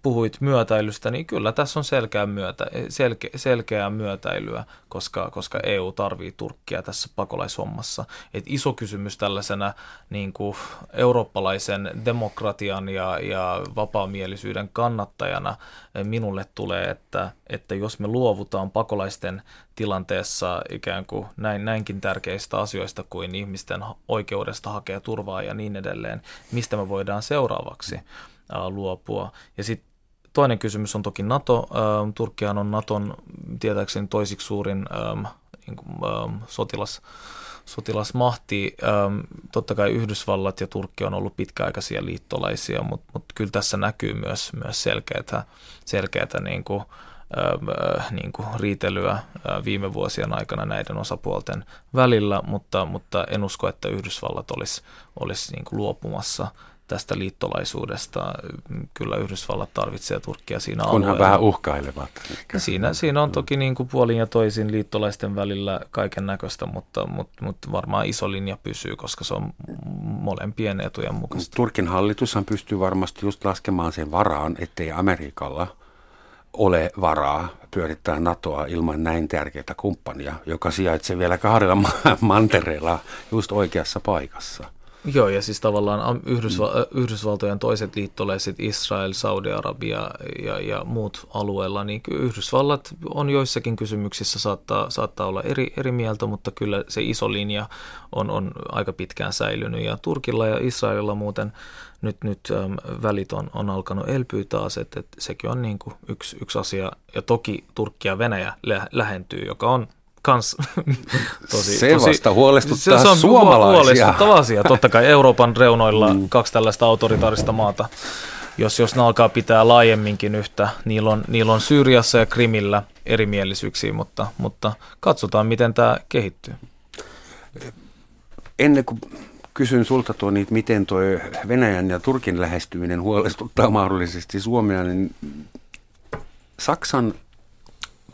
puhuit myötäilystä, niin kyllä tässä on selkeä, myötä, selke, selkeää myötäilyä, koska, koska EU tarvii Turkkia tässä pakolaishommassa. Et iso kysymys tällaisena niin kuin eurooppalaisen demokratian ja, ja vapaamielisyyden kannattajana minulle tulee, että, että jos me luovutaan pakolaisten tilanteessa ikään kuin näin, näinkin tärkeistä asioista kuin ihmisten oikeudesta hakea turvaa ja niin edelleen, mistä me voidaan seuraavaksi luopua. Ja sitten toinen kysymys on toki NATO. Turkkihan on Naton tietääkseni toisiksi suurin niin kuin, sotilas, sotilasmahti. Totta kai Yhdysvallat ja Turkki on ollut pitkäaikaisia liittolaisia, mutta, mutta kyllä tässä näkyy myös, myös selkeätä, selkeätä niin kuin, niin kuin riitelyä viime vuosien aikana näiden osapuolten välillä, mutta, mutta en usko, että Yhdysvallat olisi, olisi niin kuin luopumassa tästä liittolaisuudesta. Kyllä Yhdysvallat tarvitsee Turkkia siinä Kunhan alueella. vähän uhkailevat. Siinä, siinä on toki niin kuin puolin ja toisin liittolaisten välillä kaiken näköistä, mutta, mutta, mutta varmaan iso linja pysyy, koska se on molempien etujen mukaista. Turkin hallitushan pystyy varmasti just laskemaan sen varaan, ettei Amerikalla ole varaa pyörittää NATOa ilman näin tärkeää kumppania, joka sijaitsee vielä kahdella mantereella just oikeassa paikassa. Joo, ja siis tavallaan Yhdysval- mm. Yhdysvaltojen toiset liittolaiset, Israel, Saudi-Arabia ja, ja muut alueella, niin Yhdysvallat on joissakin kysymyksissä saattaa, saattaa olla eri, eri mieltä, mutta kyllä se iso linja on, on aika pitkään säilynyt. Ja Turkilla ja Israelilla muuten nyt, nyt äm, välit on, on alkanut elpyä taas, että, että sekin on niin kuin yksi, yksi asia. Ja toki Turkki ja Venäjä lä- lähentyy, joka on kans <laughs> tosi, se tosi, vasta huolestuttaa se, se on suomalaisia. huolestuttava asia. Totta kai Euroopan reunoilla mm. kaksi tällaista autoritaarista maata. Jos, jos ne alkaa pitää laajemminkin yhtä, niillä on, niillä on Syyriassa ja Krimillä erimielisyyksiä, mutta, mutta katsotaan, miten tämä kehittyy. Ennen kuin kysyn sulta tuo, niin miten tuo Venäjän ja Turkin lähestyminen huolestuttaa mahdollisesti Suomea, niin Saksan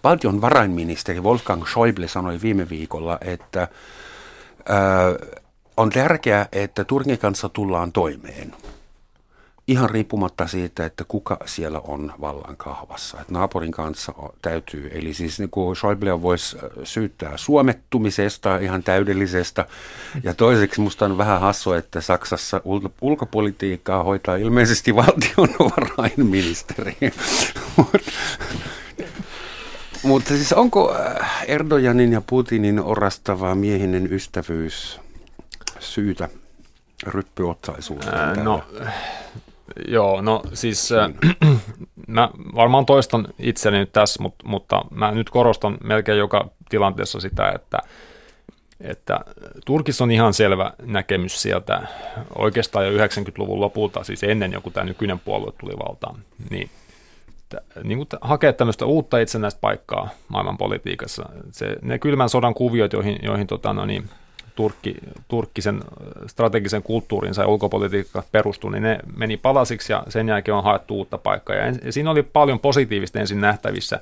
Valtion varainministeri Wolfgang Schäuble sanoi viime viikolla, että äh, on tärkeää, että Turkin kanssa tullaan toimeen. Ihan riippumatta siitä, että kuka siellä on vallan kahvassa. Että naapurin kanssa täytyy, eli siis niin kuin Schäuble voisi syyttää suomettumisesta ihan täydellisestä. Ja toiseksi musta on vähän hassu, että Saksassa ulkopolitiikkaa hoitaa ilmeisesti <laughs> valtion varainministeri. Mutta siis onko äh, Erdoganin ja Putinin orastava miehinen ystävyys syytä ryppyotsaisuuteen? no, joo, no siis äh, <clears throat> mä varmaan toistan itseni nyt tässä, mutta, mutta mä nyt korostan melkein joka tilanteessa sitä, että että Turkissa on ihan selvä näkemys sieltä oikeastaan jo 90-luvun lopulta, siis ennen joku tämä nykyinen puolue tuli valtaan, niin, niin kuin hakea tämmöistä uutta itsenäistä paikkaa maailman politiikassa. Se, ne kylmän sodan kuviot, joihin, joihin tota, no niin, Turkki, turkkisen strategisen kulttuurinsa ja ulkopolitiikka perustui, niin ne meni palasiksi ja sen jälkeen on haettu uutta paikkaa. Ja, ja siinä oli paljon positiivista ensin nähtävissä.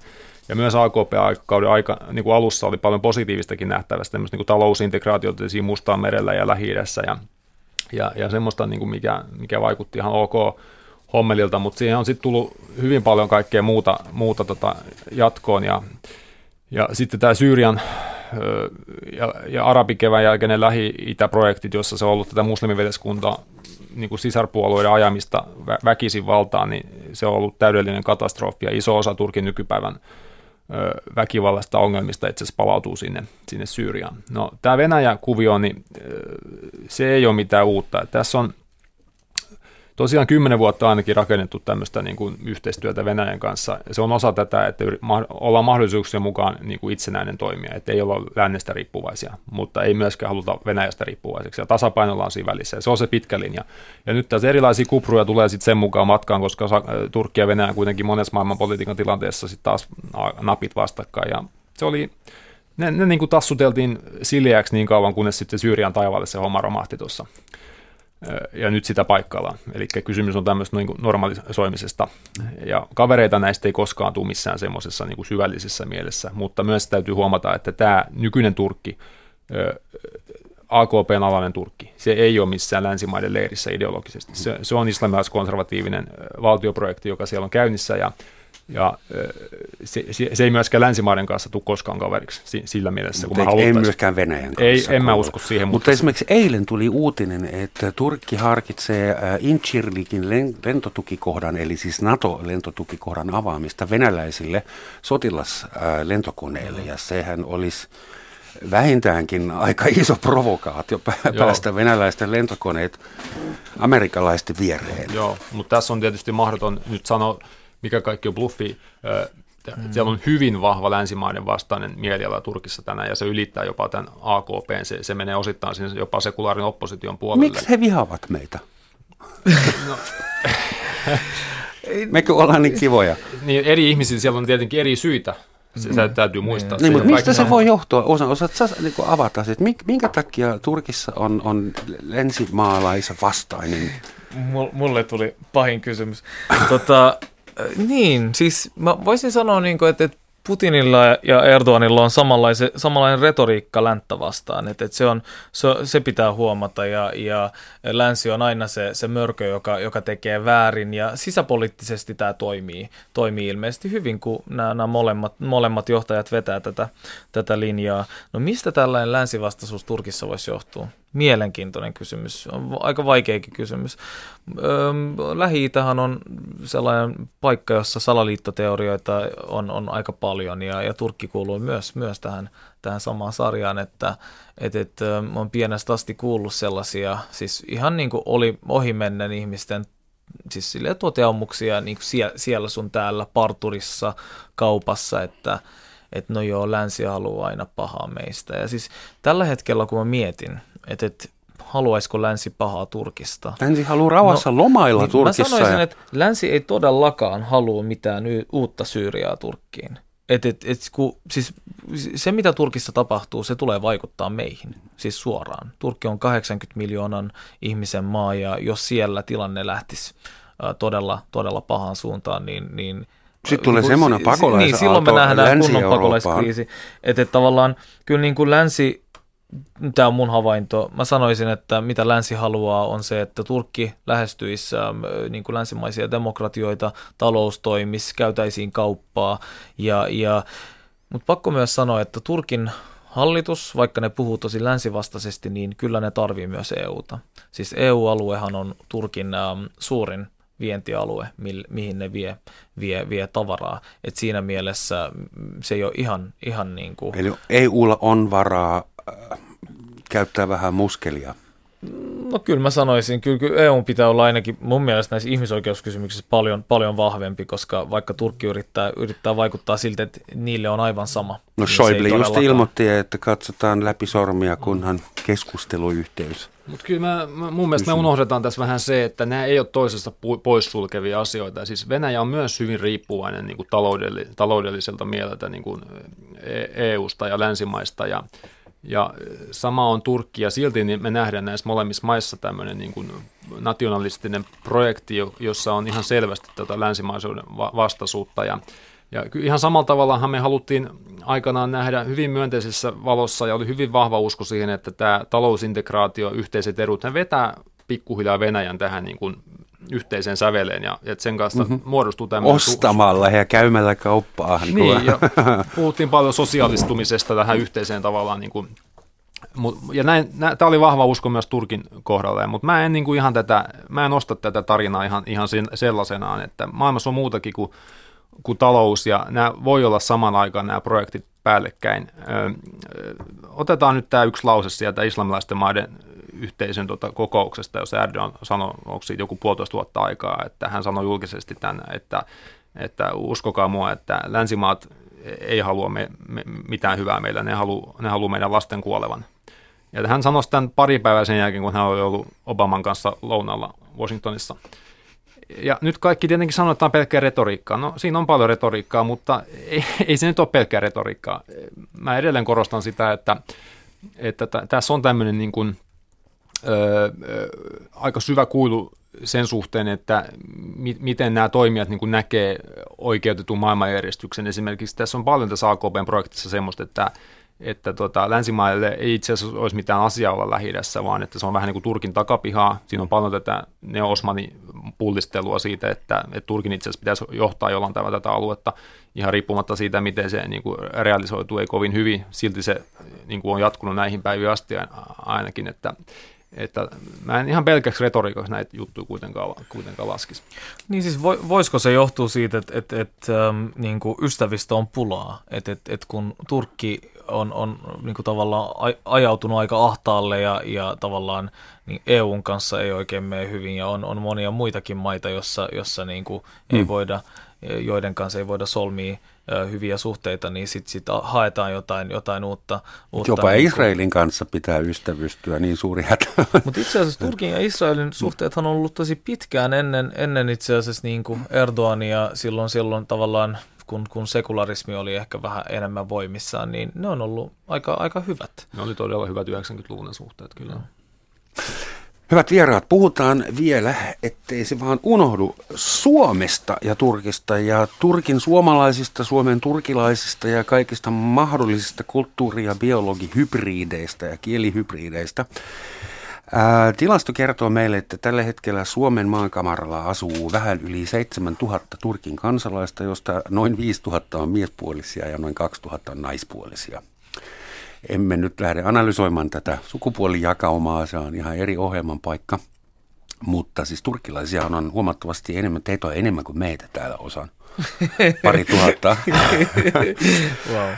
Ja myös AKP-kauden aika, niin kuin alussa oli paljon positiivistakin nähtävästä, tämmöistä niin kuin talousintegraatiota siinä Mustaan merellä ja lähi ja, ja, ja semmoista, niin kuin mikä, mikä vaikutti ihan ok hommelilta, mutta siihen on sitten tullut hyvin paljon kaikkea muuta, muuta tota jatkoon. Ja, ja sitten tämä Syyrian ja, ja arabikevään jälkeinen Lähi-Itä-projektit, jossa se on ollut tätä muslimiveljeskuntaa niin sisarpuolueiden ajamista vä- väkisin valtaan, niin se on ollut täydellinen katastrofi ja iso osa Turkin nykypäivän ö, väkivallasta ongelmista itse asiassa palautuu sinne, sinne Syyriaan. No tämä Venäjä-kuvio, niin se ei ole mitään uutta. Tässä on tosiaan kymmenen vuotta ainakin rakennettu tämmöistä niin kuin yhteistyötä Venäjän kanssa. Se on osa tätä, että ollaan mahdollisuuksien mukaan niin kuin itsenäinen toimija, että ei olla lännestä riippuvaisia, mutta ei myöskään haluta Venäjästä riippuvaiseksi. Ja tasapainolla on siinä välissä, ja se on se pitkä linja. Ja nyt tässä erilaisia kupruja tulee sitten sen mukaan matkaan, koska Turkki ja Venäjä kuitenkin monessa maailman politiikan tilanteessa sitten taas napit vastakkain. Ja se oli, ne, ne niin kuin tassuteltiin siljääksi niin kauan, kunnes sitten Syyrian taivaalle se homma romahti tuossa ja nyt sitä paikkaillaan. Eli kysymys on tämmöistä niin normalisoimisesta. Ja kavereita näistä ei koskaan tule missään semmoisessa niin syvällisessä mielessä, mutta myös täytyy huomata, että tämä nykyinen Turkki, AKPn alainen Turkki, se ei ole missään länsimaiden leirissä ideologisesti. Se, se on islamilais-konservatiivinen valtioprojekti, joka siellä on käynnissä, ja ja se, se ei myöskään länsimaiden kanssa tule koskaan kaveriksi sillä mielessä, kun ei, ei myöskään Venäjän kanssa. Ei, en mä usko siihen. Mutta, mutta esimerkiksi eilen tuli uutinen, että Turkki harkitsee Inchirlikin lentotukikohdan, eli siis NATO-lentotukikohdan avaamista venäläisille sotilaslentokoneille, ja sehän olisi vähintäänkin aika iso provokaatio päästä Joo. venäläisten lentokoneet amerikkalaisten viereen. Joo, mutta tässä on tietysti mahdoton nyt sanoa, mikä kaikki on bluffi. Mm. Siellä on hyvin vahva länsimaiden vastainen mieliala Turkissa tänään, ja se ylittää jopa tämän AKP, se, se menee osittain sinne jopa sekulaarin opposition puolelle. Miksi he vihaavat meitä? no. <laughs> Mekö ollaan niin kivoja? Niin, eri ihmisillä siellä on tietenkin eri syitä. Se, mm. täytyy muistaa. Niin, mutta mistä se voi johtua? Osa, osaat sä niin avata, että minkä takia Turkissa on, on länsimaalaisa vastainen? Mulle tuli pahin kysymys. tota, niin, siis mä voisin sanoa, niin kuin, että, Putinilla ja Erdoganilla on samanlainen, samanlainen retoriikka länttä vastaan, että, että se, on, se, se pitää huomata ja, ja länsi on aina se, se mörkö, joka, joka tekee väärin ja sisäpoliittisesti tämä toimii, toimii ilmeisesti hyvin, kun nämä, nämä molemmat, molemmat johtajat vetää tätä, tätä linjaa. No mistä tällainen länsivastaisuus Turkissa voisi johtua? Mielenkiintoinen kysymys, on aika vaikeakin kysymys. lähi on sellainen paikka, jossa salaliittoteorioita on, on aika paljon ja, ja Turkki kuuluu myös, myös tähän, tähän samaan sarjaan, että et, et, on pienestä asti kuullut sellaisia, siis ihan niin kuin oli ohimennen ihmisten siis sille toteamuksia niin kuin siellä, siellä sun täällä parturissa, kaupassa, että et no joo, länsi haluaa aina pahaa meistä. Ja siis tällä hetkellä, kun mä mietin, että, että haluaisiko länsi pahaa Turkista. Länsi haluaa rauhassa no, lomailla niin Turkissa. Mä sanoisin, ja... että länsi ei todellakaan halua mitään uutta Syyriaa Turkkiin. Et, et, et, ku, siis se, mitä Turkissa tapahtuu, se tulee vaikuttaa meihin, siis suoraan. Turkki on 80 miljoonan ihmisen maa, ja jos siellä tilanne lähtisi todella, todella pahaan suuntaan, niin, niin sitten tulee niin semmoinen pakolais Niin, silloin me nähdään kunnon pakolaiskriisi. Että et tavallaan kyllä niin kuin länsi tämä on mun havainto. Mä sanoisin, että mitä länsi haluaa on se, että Turkki lähestyisi ähm, niin kuin länsimaisia demokratioita, talous toimisi, käytäisiin kauppaa. Ja, ja, mutta pakko myös sanoa, että Turkin hallitus, vaikka ne puhuu tosi länsivastaisesti, niin kyllä ne tarvii myös EUta. Siis EU-aluehan on Turkin ähm, suurin vientialue, mi- mihin ne vie, vie, vie tavaraa. Et siinä mielessä se ei ole ihan, ihan niin kuin... Eli EUlla on varaa käyttää vähän muskelia. No kyllä mä sanoisin, kyllä, kyllä EU pitää olla ainakin mun mielestä näissä ihmisoikeuskysymyksissä paljon, paljon vahvempi, koska vaikka Turkki yrittää, yrittää vaikuttaa siltä, että niille on aivan sama. No niin Schäuble just ilmoitti, että katsotaan läpi sormia, kunhan keskusteluyhteys. Mutta kyllä mä, mä, mun mielestä me unohdetaan tässä vähän se, että nämä ei ole toisesta poissulkevia asioita. Siis Venäjä on myös hyvin riippuvainen niin kuin taloudelli, taloudelliselta mieleltä niin kuin EUsta e ja länsimaista ja ja sama on Turkki, ja silti niin me nähdään näissä molemmissa maissa tämmöinen niin kuin nationalistinen projekti, jossa on ihan selvästi tätä länsimaisuuden vastaisuutta. Ja, ja ihan samalla tavallahan me haluttiin aikanaan nähdä hyvin myönteisessä valossa, ja oli hyvin vahva usko siihen, että tämä talousintegraatio, yhteiset edut, vetää pikkuhiljaa Venäjän tähän niin kuin yhteiseen säveleen ja että sen kanssa mm-hmm. muodostuu tämmöinen... Ostamalla su- ja käymällä kauppaa. Niin, niin ja <laughs> puhuttiin paljon sosiaalistumisesta tähän yhteiseen tavallaan niin kuin, ja näin, nä, tämä oli vahva usko myös Turkin kohdalla, mutta mä en niin kuin ihan tätä, mä en osta tätä tarinaa ihan, ihan sellaisenaan, että maailmassa on muutakin kuin, kuin talous ja nämä voi olla saman aikaan nämä projektit päällekkäin. Ö, otetaan nyt tämä yksi lause sieltä islamilaisten maiden yhteisön tota, kokouksesta, jos Erdogan sanoi, onko siitä joku puolitoista vuotta aikaa, että hän sanoi julkisesti tämän, että, että uskokaa mua, että länsimaat ei halua me, me, mitään hyvää meillä, ne haluaa ne halu meidän lasten kuolevan. Ja hän sanoi tämän pari päivää sen jälkeen, kun hän oli ollut Obaman kanssa lounalla Washingtonissa. Ja nyt kaikki tietenkin sanoo, että tämä on pelkkää retoriikkaa. No siinä on paljon retoriikkaa, mutta ei, ei se nyt ole pelkkää retoriikkaa. Mä edelleen korostan sitä, että, että t- tässä on tämmöinen niin kuin, ö, ö, aika syvä kuilu sen suhteen, että mi- miten nämä toimijat niin näkee oikeutetun maailmanjärjestyksen. Esimerkiksi tässä on paljon tässä AKPn projektissa semmoista, että että tota, länsimaille ei itse asiassa olisi mitään asiaa olla lähi vaan että se on vähän niin kuin Turkin takapihaa. Siinä on paljon tätä neo-Osmanin pullistelua siitä, että, että Turkin itse asiassa pitäisi johtaa jollain tavalla tätä aluetta ihan riippumatta siitä, miten se niin kuin realisoituu, ei kovin hyvin. Silti se niin kuin on jatkunut näihin päiviin asti ainakin, että, että mä en ihan pelkäksi retoriikaksi näitä juttuja kuitenkaan, kuitenkaan laskisi. Niin siis voisiko se johtua siitä, että, että, että ähm, niin kuin ystävistä on pulaa, että, että, että kun Turkki on, on niin kuin tavallaan ajautunut aika ahtaalle ja, ja tavallaan niin EUn kanssa ei oikein mene hyvin ja on, on monia muitakin maita, jossa, jossa niin kuin mm. ei voida, joiden kanssa ei voida solmia hyviä suhteita, niin sitten sit haetaan jotain, jotain uutta. uutta Jopa niin Israelin kanssa pitää ystävystyä, niin suuri hätä. <laughs> Mutta itse asiassa Turkin ja Israelin suhteethan on ollut tosi pitkään ennen, ennen itse asiassa niin kuin Erdoania silloin, silloin tavallaan kun, kun sekularismi oli ehkä vähän enemmän voimissaan, niin ne on ollut aika, aika hyvät. Ne oli todella hyvät 90-luvun suhteet kyllä. No. Hyvät vieraat, puhutaan vielä, ettei se vaan unohdu Suomesta ja Turkista ja Turkin suomalaisista, Suomen turkilaisista ja kaikista mahdollisista kulttuuri- ja biologihybrideistä ja kielihybrideistä. Ää, tilasto kertoo meille, että tällä hetkellä Suomen maankamaralla asuu vähän yli 7000 Turkin kansalaista, josta noin 5000 on miespuolisia ja noin 2000 on naispuolisia. Emme nyt lähde analysoimaan tätä sukupuolijakaumaa, se on ihan eri ohjelman paikka. Mutta siis turkkilaisia on huomattavasti enemmän, teitä on enemmän kuin meitä täällä osan. <laughs> Pari tuhatta. <laughs> wow.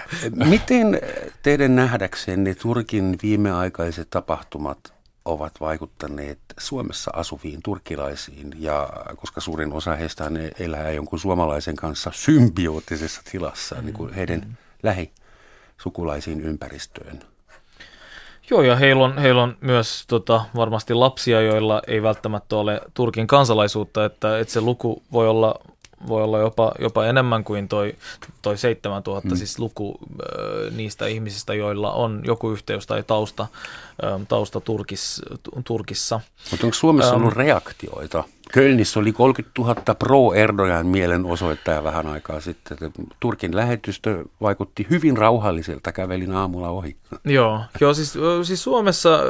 Miten teidän nähdäksenne Turkin viimeaikaiset tapahtumat ovat vaikuttaneet Suomessa asuviin turkkilaisiin, ja koska suurin osa heistä elää jonkun suomalaisen kanssa symbioottisessa tilassa, niin kuin heidän mm. Lähisukulaisiin ympäristöön. Joo, ja heillä on, heillä on myös tota, varmasti lapsia, joilla ei välttämättä ole Turkin kansalaisuutta, että, että se luku voi olla voi olla jopa, jopa enemmän kuin toi, toi 7000, mm. siis luku ö, niistä ihmisistä, joilla on joku yhteys tai tausta, ö, tausta Turkis, Turkissa. Mutta onko Suomessa ollut reaktioita Kölnissä oli 30 000 pro-Erdogan mielenosoittaja vähän aikaa sitten. Turkin lähetystö vaikutti hyvin rauhalliselta, kävelin aamulla ohi. Joo, joo siis, siis Suomessa,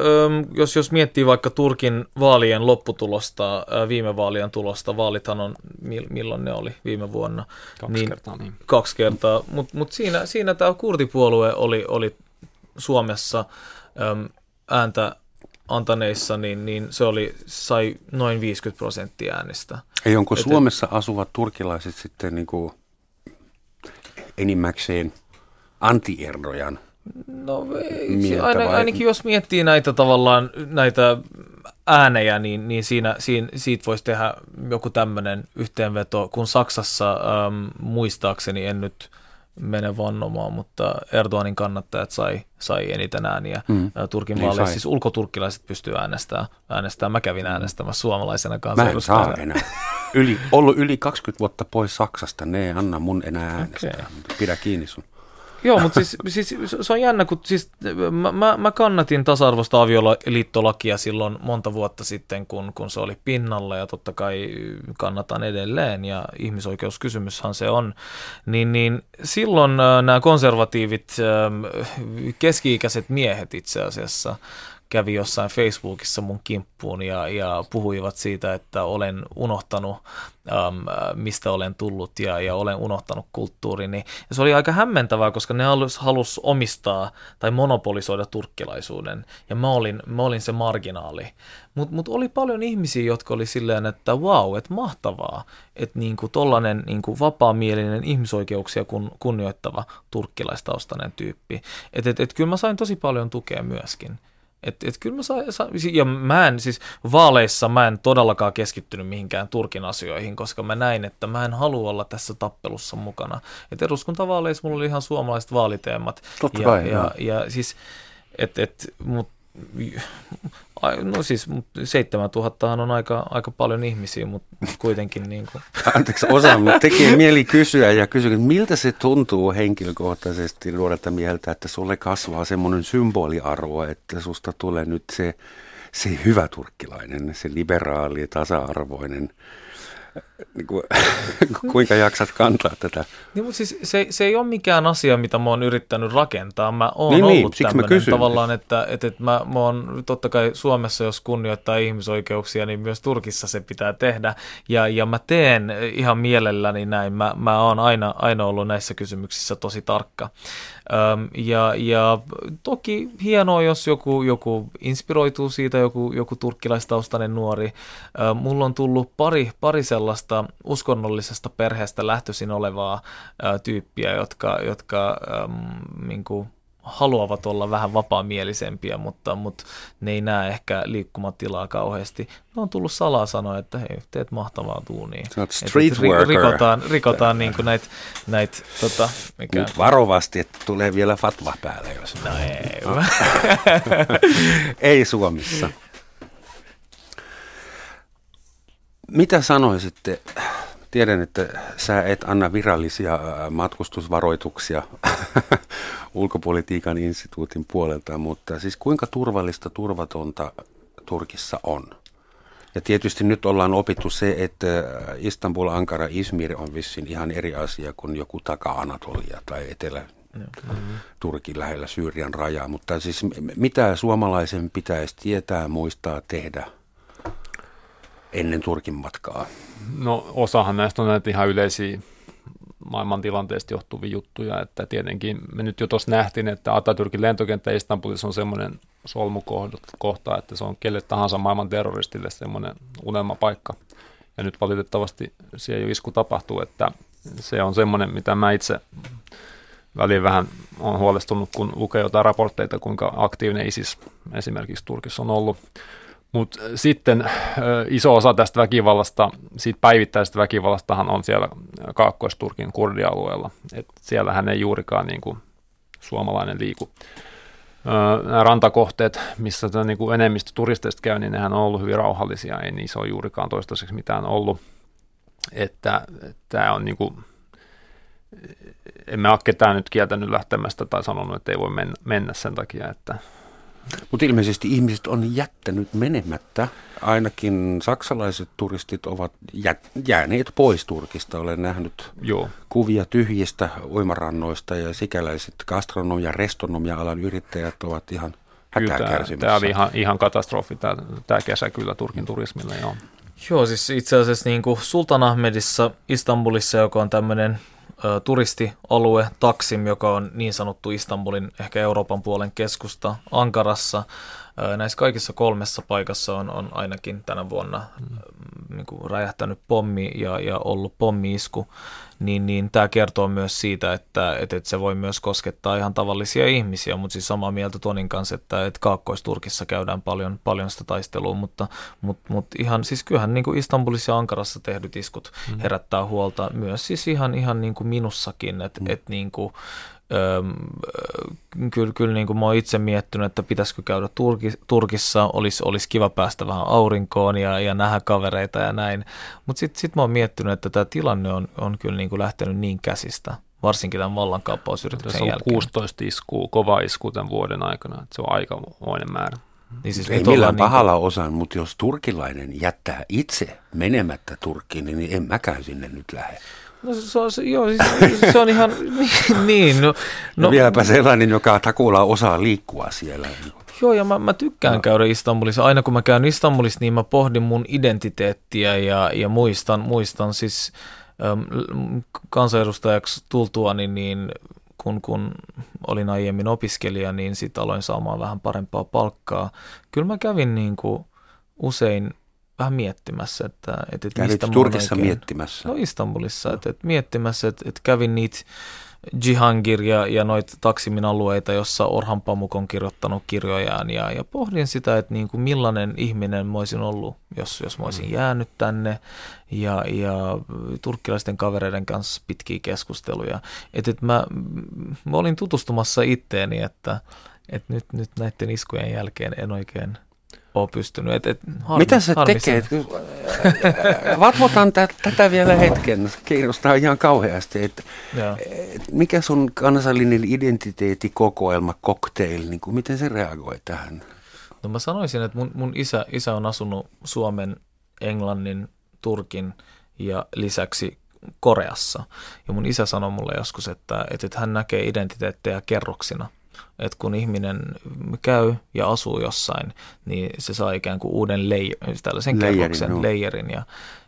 jos, jos miettii vaikka Turkin vaalien lopputulosta, viime vaalien tulosta, vaalithan on, milloin ne oli viime vuonna? Kaksi niin, kertaa. Niin. Kaksi kertaa, mutta mut siinä, siinä tämä kurdipuolue oli, oli Suomessa ääntä antaneissa, niin, niin se oli, sai noin 50 prosenttia äänistä. Ei onko Et, Suomessa asuvat turkilaiset sitten niin kuin enimmäkseen anti-Erdojan No ain, ainakin jos miettii näitä tavallaan näitä äänejä, niin, niin siinä, siinä, siitä voisi tehdä joku tämmöinen yhteenveto, kun Saksassa äm, muistaakseni en nyt mene vannomaan, mutta Erdoganin kannattajat sai, sai eniten ääniä mm. Turkin niin vaaleissa. Siis ulkoturkkilaiset pystyy äänestämään, äänestämään. Mä kävin äänestämässä suomalaisena kansanedustajana. Mä en saa enää. Yli, ollut yli 20 vuotta pois Saksasta, ne ei anna mun enää äänestää. Okay. Pidä kiinni sun. Joo, mutta siis, siis se on jännä, kun siis mä, mä, kannatin tasa-arvoista avioliittolakia silloin monta vuotta sitten, kun, kun se oli pinnalla ja totta kai kannatan edelleen ja ihmisoikeuskysymyshän se on, niin, niin silloin nämä konservatiivit keski-ikäiset miehet itse asiassa kävi jossain Facebookissa mun kimppuun ja, ja puhuivat siitä, että olen unohtanut, äm, mistä olen tullut ja, ja olen unohtanut kulttuurini. Ja se oli aika hämmentävää, koska ne halus, halus omistaa tai monopolisoida turkkilaisuuden ja mä olin, mä olin se marginaali. Mutta mut oli paljon ihmisiä, jotka oli silleen, että wow, että mahtavaa, että niinku tollainen niinku vapaamielinen ihmisoikeuksia kun, kunnioittava turkkilaistaustainen tyyppi. Että et, et, kyllä mä sain tosi paljon tukea myöskin. Et, et kyllä mä sa, sa, ja mä en siis vaaleissa mä en todellakaan keskittynyt mihinkään Turkin asioihin, koska mä näin, että mä en halua olla tässä tappelussa mukana. Et eduskuntavaaleissa mulla oli ihan suomalaiset vaaliteemat. Totta ja, kai, ja, ja, ja siis, et, et, mut No siis 7000 on aika, aika paljon ihmisiä, mutta kuitenkin <laughs> niin kuin. Anteeksi, osa tekee mieli kysyä ja kysyä, miltä se tuntuu henkilökohtaisesti nuorelta mieltä, että sulle kasvaa semmoinen symboliarvo, että susta tulee nyt se, se hyvä turkkilainen, se liberaali, tasa-arvoinen <laughs> niin kuin, <laughs> kuinka jaksat kantaa tätä? Niin, mutta siis se, se ei ole mikään asia, mitä mä oon yrittänyt rakentaa. Mä oon niin, niin ollut niin, tämmöinen tavallaan, että, että, että mä, mä oon totta kai Suomessa, jos kunnioittaa ihmisoikeuksia, niin myös Turkissa se pitää tehdä. Ja, ja mä teen ihan mielelläni näin. Mä, mä oon aina, aina ollut näissä kysymyksissä tosi tarkka. Ja, ja toki hienoa, jos joku, joku inspiroituu siitä, joku, joku turkkilaistaustainen nuori. Mulla on tullut pari, pari sellaista uskonnollisesta perheestä lähtöisin olevaa tyyppiä, jotka, jotka äm, niin kuin, haluavat olla vähän vapaamielisempiä, mutta, mutta ne ei näe ehkä liikkumatilaa kauheasti. Ne on tullut salaa sanoa, että hei, teet mahtavaa tuunia. street et, worker. Rikotaan, rikotaan niin näitä, näit, tota, mikä... Mut varovasti, että tulee vielä fatva päälle, jos... No ei. <laughs> ei Suomessa. Mitä sanoisitte Tiedän, että sä et anna virallisia matkustusvaroituksia <laughs> ulkopolitiikan instituutin puolelta, mutta siis kuinka turvallista, turvatonta Turkissa on? Ja tietysti nyt ollaan opittu se, että Istanbul, Ankara, Izmir on vissiin ihan eri asia kuin joku taka-Anatolia tai etelä Turkin lähellä Syyrian rajaa. Mutta siis mitä suomalaisen pitäisi tietää, muistaa, tehdä ennen Turkin matkaa? No osahan näistä on näitä ihan yleisiä maailmantilanteesta johtuvia juttuja, että tietenkin me nyt jo tuossa nähtiin, että Atatürkin lentokenttä Istanbulissa on semmoinen solmukohta, että se on kelle tahansa maailman terroristille semmoinen unelmapaikka. Ja nyt valitettavasti siellä jo isku tapahtuu, että se on semmoinen, mitä mä itse väliin vähän on huolestunut, kun lukee jotain raportteita, kuinka aktiivinen ISIS esimerkiksi Turkissa on ollut. Mutta sitten iso osa tästä väkivallasta, siitä päivittäisestä väkivallastahan on siellä Kaakkois-Turkin kurdialueella. Et siellähän ei juurikaan niin kuin suomalainen liiku. Nämä rantakohteet, missä tämä niin kuin enemmistö turisteista käy, niin nehän on ollut hyvin rauhallisia, ei niissä ole juurikaan toistaiseksi mitään ollut. Että tämä on niin kuin, emme ole ketään nyt kieltänyt lähtemästä tai sanonut, että ei voi mennä sen takia, että mutta ilmeisesti ihmiset on jättänyt menemättä. Ainakin saksalaiset turistit ovat jääneet pois Turkista. Olen nähnyt Joo. kuvia tyhjistä uimarannoista ja sikäläiset gastronomia- ja restonomia-alan yrittäjät ovat ihan hätää tämä, tämä oli ihan, ihan katastrofi tämä, tämä kesä kyllä Turkin turismilla. Joo. Joo, siis itse asiassa niin kuin Sultanahmedissa, Istanbulissa, joka on tämmöinen turistialue Taksim, joka on niin sanottu Istanbulin ehkä Euroopan puolen keskusta Ankarassa, Näissä kaikissa kolmessa paikassa on, on ainakin tänä vuonna mm. niin kuin räjähtänyt pommi ja, ja ollut pommiisku niin, niin tämä kertoo myös siitä, että, että, että se voi myös koskettaa ihan tavallisia ihmisiä, mutta siis samaa mieltä Tonin kanssa, että, että Kaakkois-Turkissa käydään paljon, paljon sitä taistelua, mutta, mutta, mutta ihan, siis kyllähän niin kuin Istanbulissa ja Ankarassa tehdyt iskut mm. herättää huolta myös siis ihan, ihan niin kuin minussakin, että, mm. että niin kuin, Öö, kyllä, kyllä niin kuin mä oon itse miettinyt, että pitäisikö käydä Turki, Turkissa, olisi, olisi kiva päästä vähän aurinkoon ja, ja nähdä kavereita ja näin. Mutta sitten sit mä oon miettinyt, että tämä tilanne on, on kyllä niin kuin lähtenyt niin käsistä, varsinkin tämän vallankaappausyrityksen jälkeen. Se on 16 iskua, kova isku tämän vuoden aikana, että se on aikamoinen määrä. Niin siis ei millään niin pahalla kuin... osan, mutta jos turkilainen jättää itse menemättä Turkkiin, niin en mäkään sinne nyt lähde. No se on, joo, siis, se on ihan <laughs> niin. No, no, vieläpä sellainen, joka takuulla osaa liikkua siellä. Joo, ja mä, mä tykkään no. käydä Istanbulissa. Aina kun mä käyn Istanbulissa, niin mä pohdin mun identiteettiä ja, ja muistan, muistan siis äm, kansanedustajaksi tultua, niin, niin kun, kun olin aiemmin opiskelija, niin sitten aloin saamaan vähän parempaa palkkaa. Kyllä mä kävin niin kuin usein vähän miettimässä, että, että mistä Turkissa oikein, miettimässä? No Istanbulissa, no. että, että miettimässä, että, että kävin niitä Jihangir ja, ja noita Taksimin alueita, jossa Orhan Pamuk on kirjoittanut kirjojaan ja, ja pohdin sitä, että niin kuin millainen ihminen mä olisin ollut, jos, jos mä olisin mm. jäänyt tänne ja, ja turkkilaisten kavereiden kanssa pitkiä keskusteluja. Että, että mä, mä olin tutustumassa itteeni, että, että nyt, nyt näiden iskujen jälkeen en oikein – ole pystynyt. Et, et, harmi, Mitä se tekee? <laughs> Vatvotan tä, tätä vielä hetken. Kiinnostaa ihan kauheasti. Et, et, mikä sun kansallinen identiteettikokoelma, cocktail, niin kuin, miten se reagoi tähän? No mä sanoisin, että mun, mun isä, isä on asunut Suomen, Englannin, Turkin ja lisäksi Koreassa. Ja mun isä sanoi mulle joskus, että, että hän näkee identiteettejä kerroksina että kun ihminen käy ja asuu jossain, niin se saa ikään kuin uuden leij- tällaisen kerroksen, no. leijerin ja,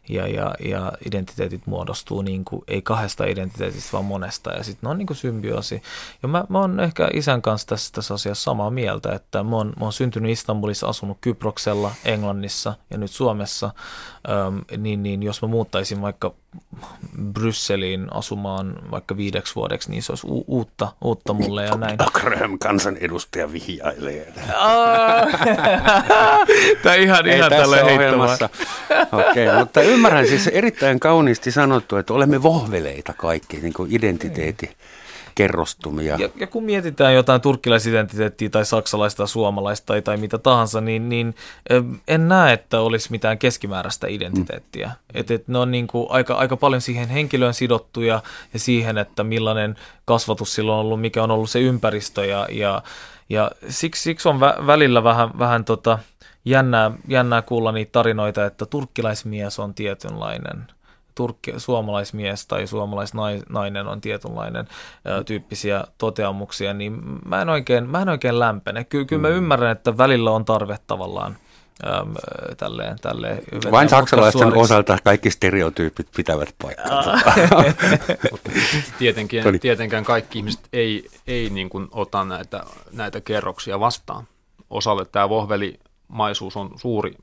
ja, ja, ja identiteetit muodostuu niin kuin, ei kahdesta identiteetistä, vaan monesta ja sitten ne on niin kuin symbioosi. Ja mä, mä oon ehkä isän kanssa tässä, tässä asiassa samaa mieltä, että mä oon, mä oon syntynyt Istanbulissa, asunut Kyproksella, Englannissa ja nyt Suomessa, ähm, niin, niin jos mä muuttaisin vaikka Brysseliin asumaan vaikka viideksi vuodeksi, niin se olisi u- uutta, uutta mulle ja näin. Kansanedustaja vihjailee. <laughs> Tämä ihan, ihan tällä ohjelmassa. Okei, okay, mutta ymmärrän siis erittäin kauniisti sanottu, että olemme vohveleita kaikki, niin kuin identiteetti. Kerrostumia. Ja, ja kun mietitään jotain turkkilaisidentiteettiä tai saksalaista tai suomalaista tai, tai mitä tahansa, niin, niin en näe, että olisi mitään keskimääräistä identiteettiä. Mm. Et, et ne on niin kuin aika, aika paljon siihen henkilöön sidottuja ja siihen, että millainen kasvatus sillä on ollut, mikä on ollut se ympäristö ja, ja, ja siksi, siksi on vä, välillä vähän, vähän tota, jännää, jännää kuulla niitä tarinoita, että turkkilaismies on tietynlainen – turkki, suomalaismies tai suomalaisnainen on tietynlainen ö, tyyppisiä toteamuksia, niin mä en oikein, mä en oikein lämpene. Ky- kyllä mä mm. ymmärrän, että välillä on tarve tavallaan äm, tälleen, tälleen Vain saksalaisten suoriksi. osalta kaikki stereotyypit pitävät paikkaa. <laughs> Tietenkin, tietenkään kaikki ihmiset ei, ei niin kuin ota näitä, näitä kerroksia vastaan. Osalle tämä vohvelimaisuus on suuri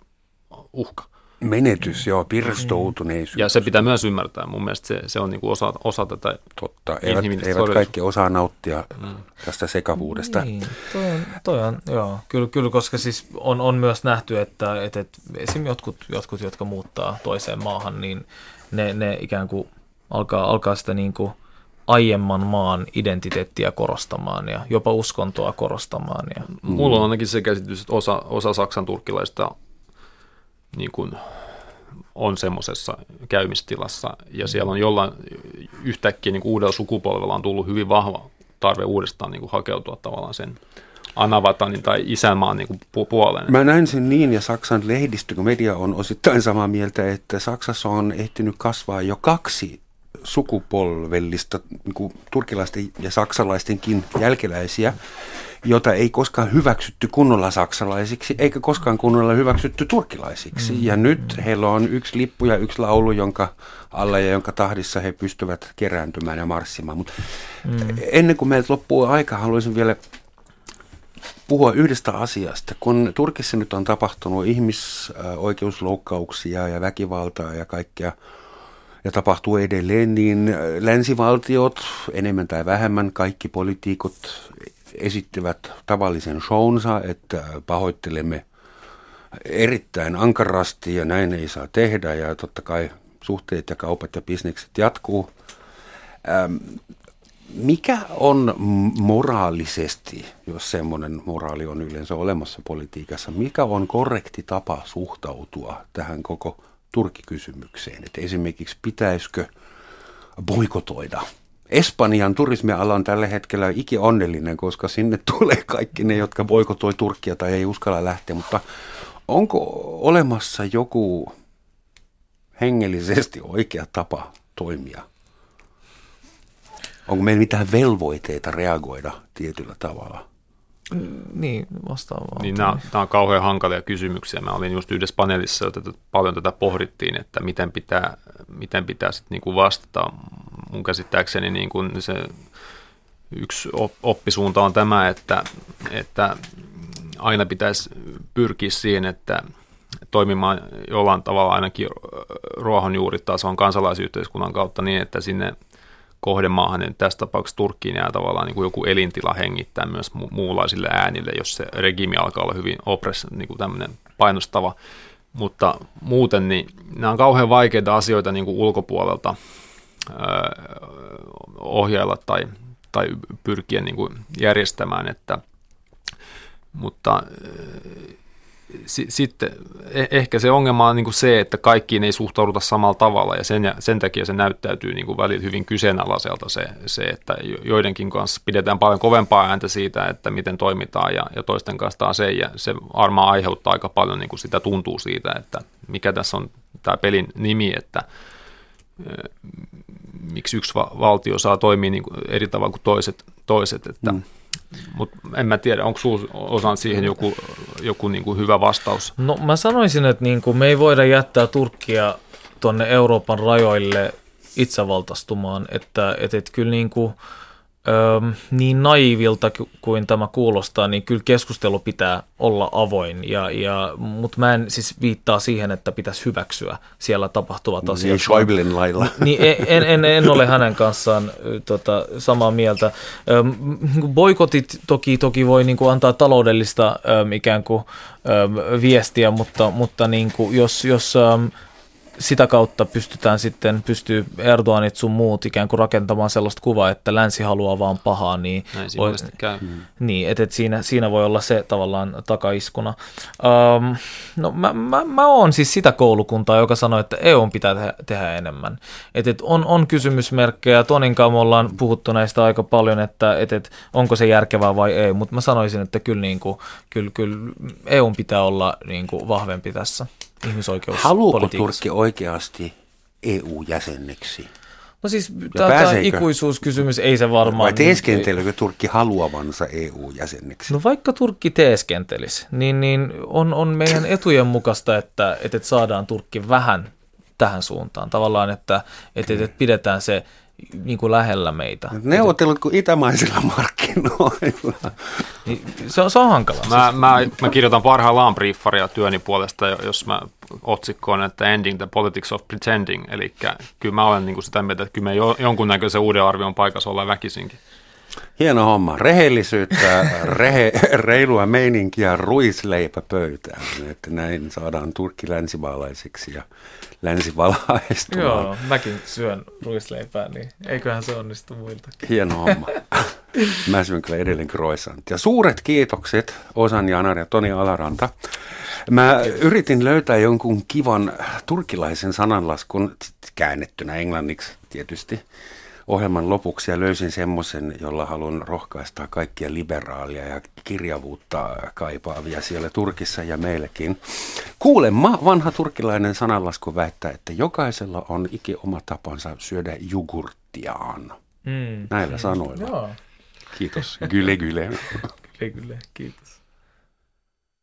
uhka. Menetys, joo, pirstoutuneisuus. Ja se pitää myös ymmärtää. Mun mielestä se, se on niin kuin osa, osa tätä Totta, eivät, eivät kaikki osaa nauttia mm. tästä sekavuudesta. Niin, toi on, toi on joo, kyllä, kyllä, koska siis on, on myös nähty, että, että, että esimerkiksi jotkut, jotkut, jotka muuttaa toiseen maahan, niin ne, ne ikään kuin alkaa, alkaa sitä niin kuin aiemman maan identiteettiä korostamaan ja jopa uskontoa korostamaan. Ja. Mulla on ainakin se käsitys, että osa, osa saksan turkkilaista niin kuin on semmoisessa käymistilassa. Ja siellä on jollain yhtäkkiä niin kuin uudella sukupolvella on tullut hyvin vahva tarve uudestaan niin kuin hakeutua tavallaan sen Anavatanin tai isänmaan niin kuin puoleen. Mä näen sen niin, ja Saksan lehdistö, kun media on osittain samaa mieltä, että Saksassa on ehtinyt kasvaa jo kaksi sukupolvellista niin kuin turkilaisten ja saksalaistenkin jälkeläisiä, jota ei koskaan hyväksytty kunnolla saksalaisiksi, eikä koskaan kunnolla hyväksytty turkilaisiksi. Mm. Ja nyt heillä on yksi lippu ja yksi laulu, jonka alla ja jonka tahdissa he pystyvät kerääntymään ja marssimaan. Mutta mm. ennen kuin meiltä loppuu aika, haluaisin vielä puhua yhdestä asiasta. Kun Turkissa nyt on tapahtunut ihmisoikeusloukkauksia ja väkivaltaa ja kaikkea, ja tapahtuu edelleen, niin länsivaltiot, enemmän tai vähemmän kaikki poliitikot esittivät tavallisen shownsa, että pahoittelemme erittäin ankarasti ja näin ei saa tehdä ja totta kai suhteet ja kaupat ja bisnekset jatkuu. Ähm, mikä on moraalisesti, jos semmoinen moraali on yleensä olemassa politiikassa, mikä on korrekti tapa suhtautua tähän koko Turkikysymykseen? Että esimerkiksi pitäisikö boikotoida Espanjan turismiala on tällä hetkellä iki onnellinen, koska sinne <laughs> tulee kaikki ne, jotka boikotoi Turkkia tai ei uskalla lähteä, mutta onko olemassa joku hengellisesti oikea tapa toimia? Onko meillä mitään velvoitteita reagoida tietyllä tavalla? Niin, vastaavaa. Niin nämä, nämä on kauhean hankalia kysymyksiä. Mä olin just yhdessä paneelissa, että paljon tätä pohdittiin, että miten pitää, miten pitää sit niinku vastata. Mun käsittääkseni niin kuin se yksi oppisuunta on tämä, että, että aina pitäisi pyrkiä siihen, että toimimaan jollain tavalla ainakin ruohonjuuritason kansalaisyhteiskunnan kautta niin, että sinne kohdemaahan, niin tässä tapauksessa Turkkiin jää tavallaan niin kuin joku elintila hengittää myös mu- muunlaisille äänille, jos se regimi alkaa olla hyvin opress, niin kuin tämmöinen painostava. Mutta muuten niin nämä on kauhean vaikeita asioita niin kuin ulkopuolelta öö, ohjailla tai, tai pyrkiä niin kuin järjestämään, että, mutta sitten e, ehkä se ongelma on niin kuin se, että kaikkiin ei suhtauduta samalla tavalla ja sen, sen takia se näyttäytyy niin kuin välillä hyvin kyseenalaiselta se, se, että joidenkin kanssa pidetään paljon kovempaa ääntä siitä, että miten toimitaan ja, ja toisten kanssa taas ei ja se varmaan aiheuttaa aika paljon niin kuin sitä tuntuu siitä, että mikä tässä on tämä pelin nimi, että miksi yksi valtio saa toimia niin kuin eri tavalla kuin toiset, toiset että mm mutta en mä tiedä, onko sinulla osan siihen joku, joku niin kuin hyvä vastaus? No mä sanoisin, että niin kuin me ei voida jättää Turkkia tuonne Euroopan rajoille itsevaltastumaan, että, että, että kyllä niin kuin, Öö, niin naivilta kuin tämä kuulostaa, niin kyllä keskustelu pitää olla avoin, ja, ja, mutta mä en siis viittaa siihen, että pitäisi hyväksyä siellä tapahtuvat niin, asiat. Niin Schäublin lailla. Niin, en, en, en ole hänen kanssaan tota, samaa mieltä. Öö, boikotit toki, toki voi niin kuin antaa taloudellista öö, ikään kuin öö, viestiä, mutta, mutta niin kuin, jos, jos öö, sitä kautta pystytään sitten, pystyy Erdoganit sun muut ikään kuin rakentamaan sellaista kuvaa, että länsi haluaa vaan pahaa, niin, voi, käy. Mm. niin että et siinä, siinä voi olla se tavallaan takaiskuna. Um, no mä, mä, mä oon siis sitä koulukuntaa, joka sanoo, että EU pitää tehdä, tehdä enemmän. Et, et on, on kysymysmerkkejä, Tonin kanssa me ollaan puhuttu näistä aika paljon, että et, et, onko se järkevää vai ei, mutta mä sanoisin, että kyllä, niin kuin, kyllä, kyllä EU pitää olla niin kuin vahvempi tässä ihmisoikeus. Haluuko Turkki oikeasti EU-jäseneksi? No siis tämä ikuisuuskysymys ei se varmaan... Vai teeskenteleekö Turkki haluavansa EU-jäseneksi? No vaikka Turkki teeskentelisi, niin, niin on, on meidän <coughs> etujen mukaista, että, että saadaan Turkki vähän tähän suuntaan. Tavallaan, että, että, että pidetään se niin kuin lähellä meitä. Neuvottelut kuin itämaisilla markkinoilla. Niin, se, on, se on hankalaa. Mä, mä, mä kirjoitan parhaillaan briefaria työni puolesta, jos mä otsikkoon, että Ending the Politics of Pretending, eli kyllä mä olen niin kuin sitä mieltä, että kyllä me jonkunnäköisen uuden arvion paikassa ollaan väkisinkin. Hieno homma. Rehellisyyttä, rehe, reilua meininkiä, ruisleipä pöytään. Että näin saadaan turkki länsimaalaisiksi ja länsivalaistumaan. Joo, mäkin syön ruisleipää, niin eiköhän se onnistu muilta. Hieno homma. Mä syön kyllä edelleen croissant. Ja suuret kiitokset Osan Janar ja Toni Alaranta. Mä yritin löytää jonkun kivan turkilaisen sananlaskun, käännettynä englanniksi tietysti, ohjelman lopuksi ja löysin semmoisen, jolla haluan rohkaista kaikkia liberaalia ja kirjavuutta kaipaavia siellä Turkissa ja meilläkin. Kuulemma vanha turkilainen sananlasku väittää, että jokaisella on iki oma tapansa syödä jogurttiaan. Mm. Näillä sanoilla. Joo. Kiitos. Gyle gyle. <laughs> gyle gyle, kiitos.